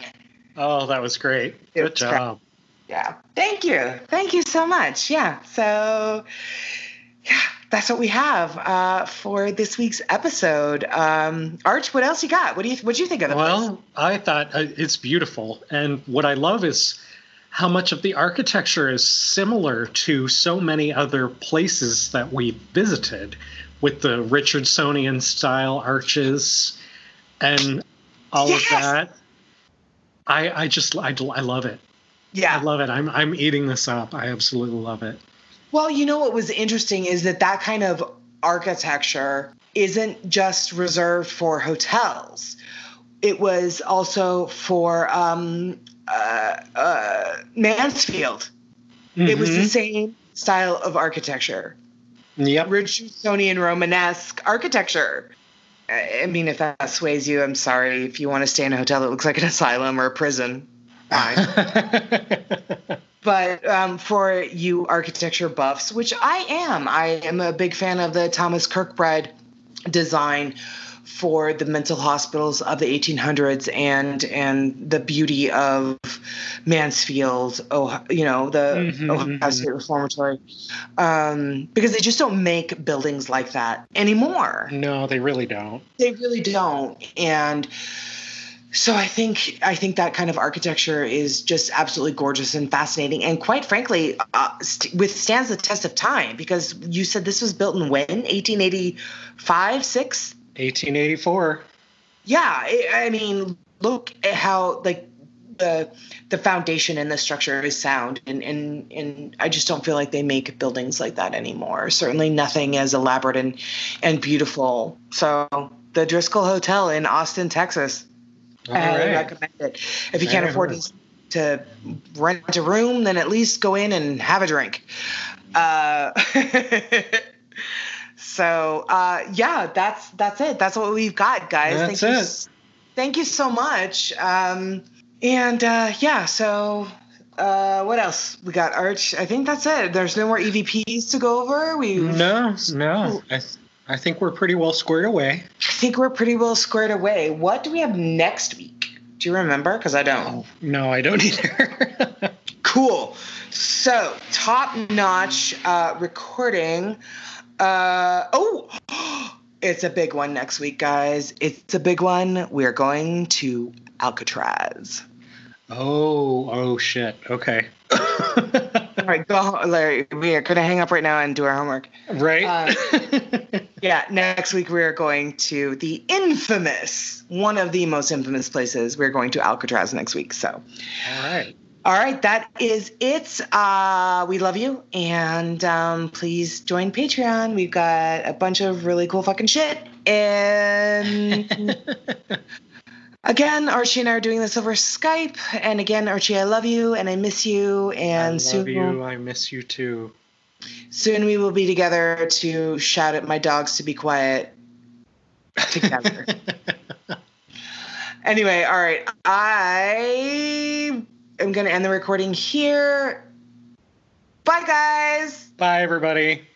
Oh, that was great. It Good was job. Yeah, thank you, thank you so much. Yeah, so yeah, that's what we have uh, for this week's episode. Um, Arch, what else you got? What do you what do you think of the well, place? I thought uh, it's beautiful, and what I love is how much of the architecture is similar to so many other places that we visited, with the Richardsonian style arches and all Yes! of that. I I just I, I love it. Yeah. I love it. I'm I'm eating this up. I absolutely love it. Well, you know what was interesting is that that kind of architecture isn't just reserved for hotels. It was also for um, uh, uh, Mansfield. It was the Mhm. same style of architecture, Yep. Richardsonian Romanesque architecture. I I mean, if that sways you, I'm sorry. If you want to stay in a hotel that looks like an asylum or a prison, fine. [LAUGHS] But um, for you architecture buffs, which I am, I am a big fan of the Thomas Kirkbride design for the mental hospitals of the 1800s and and the beauty of Mansfield, oh, you know, the Mhm, Ohio mhm. State Reformatory, um, because they just don't make buildings like that anymore. No, they really don't. they really don't. And so i think i think that kind of architecture is just absolutely gorgeous and fascinating. And quite frankly uh, st- withstands the test of time because you said this was built in when? 1885 6 1884. yeah I, I mean look at how like the the foundation and the structure is sound and and and I just don't feel like they make buildings like that anymore. Certainly nothing as elaborate and and beautiful. So the Driskill Hotel in Austin, Texas. All I highly right. recommend it. If you can't afford to rent a room, then at least go in and have a drink. Uh, [LAUGHS] so uh, yeah, that's that's it. That's what we've got, guys. That's thank you, it. s- thank you so much. Um, and uh, yeah, so uh, what else? We got Arch. I think that's it. There's no more EVPs to go over. We No, no. I, th- I think we're pretty well squared away. I think we're pretty well squared away. What do we have next week? Do you remember? Because I don't. No, I don't either. [LAUGHS] Cool. So, top notch uh, recording. Uh, oh, [GASPS] it's a big one next week, guys. It's a big one. We're going to Alcatraz. oh, oh shit. Okay. [LAUGHS] All right, go, home, Larry. We are going to hang up right now and do our homework. right? Uh, [LAUGHS] Yeah, next week we are going to the infamous, one of the most infamous places. We're going to Alcatraz next week. So, All right. All right, that is it. Uh, we love you, and um, please join Patreon. We've got a bunch of really cool fucking shit. And [LAUGHS] again, Archie and I are doing this over Skype. And again, Archie, I love you, and I miss you. And I love soon, you. I miss you too. soon we will be together to shout at my dogs to be quiet together. [LAUGHS] anyway, all right, I am going to end the recording here. Bye, guys. Bye, everybody.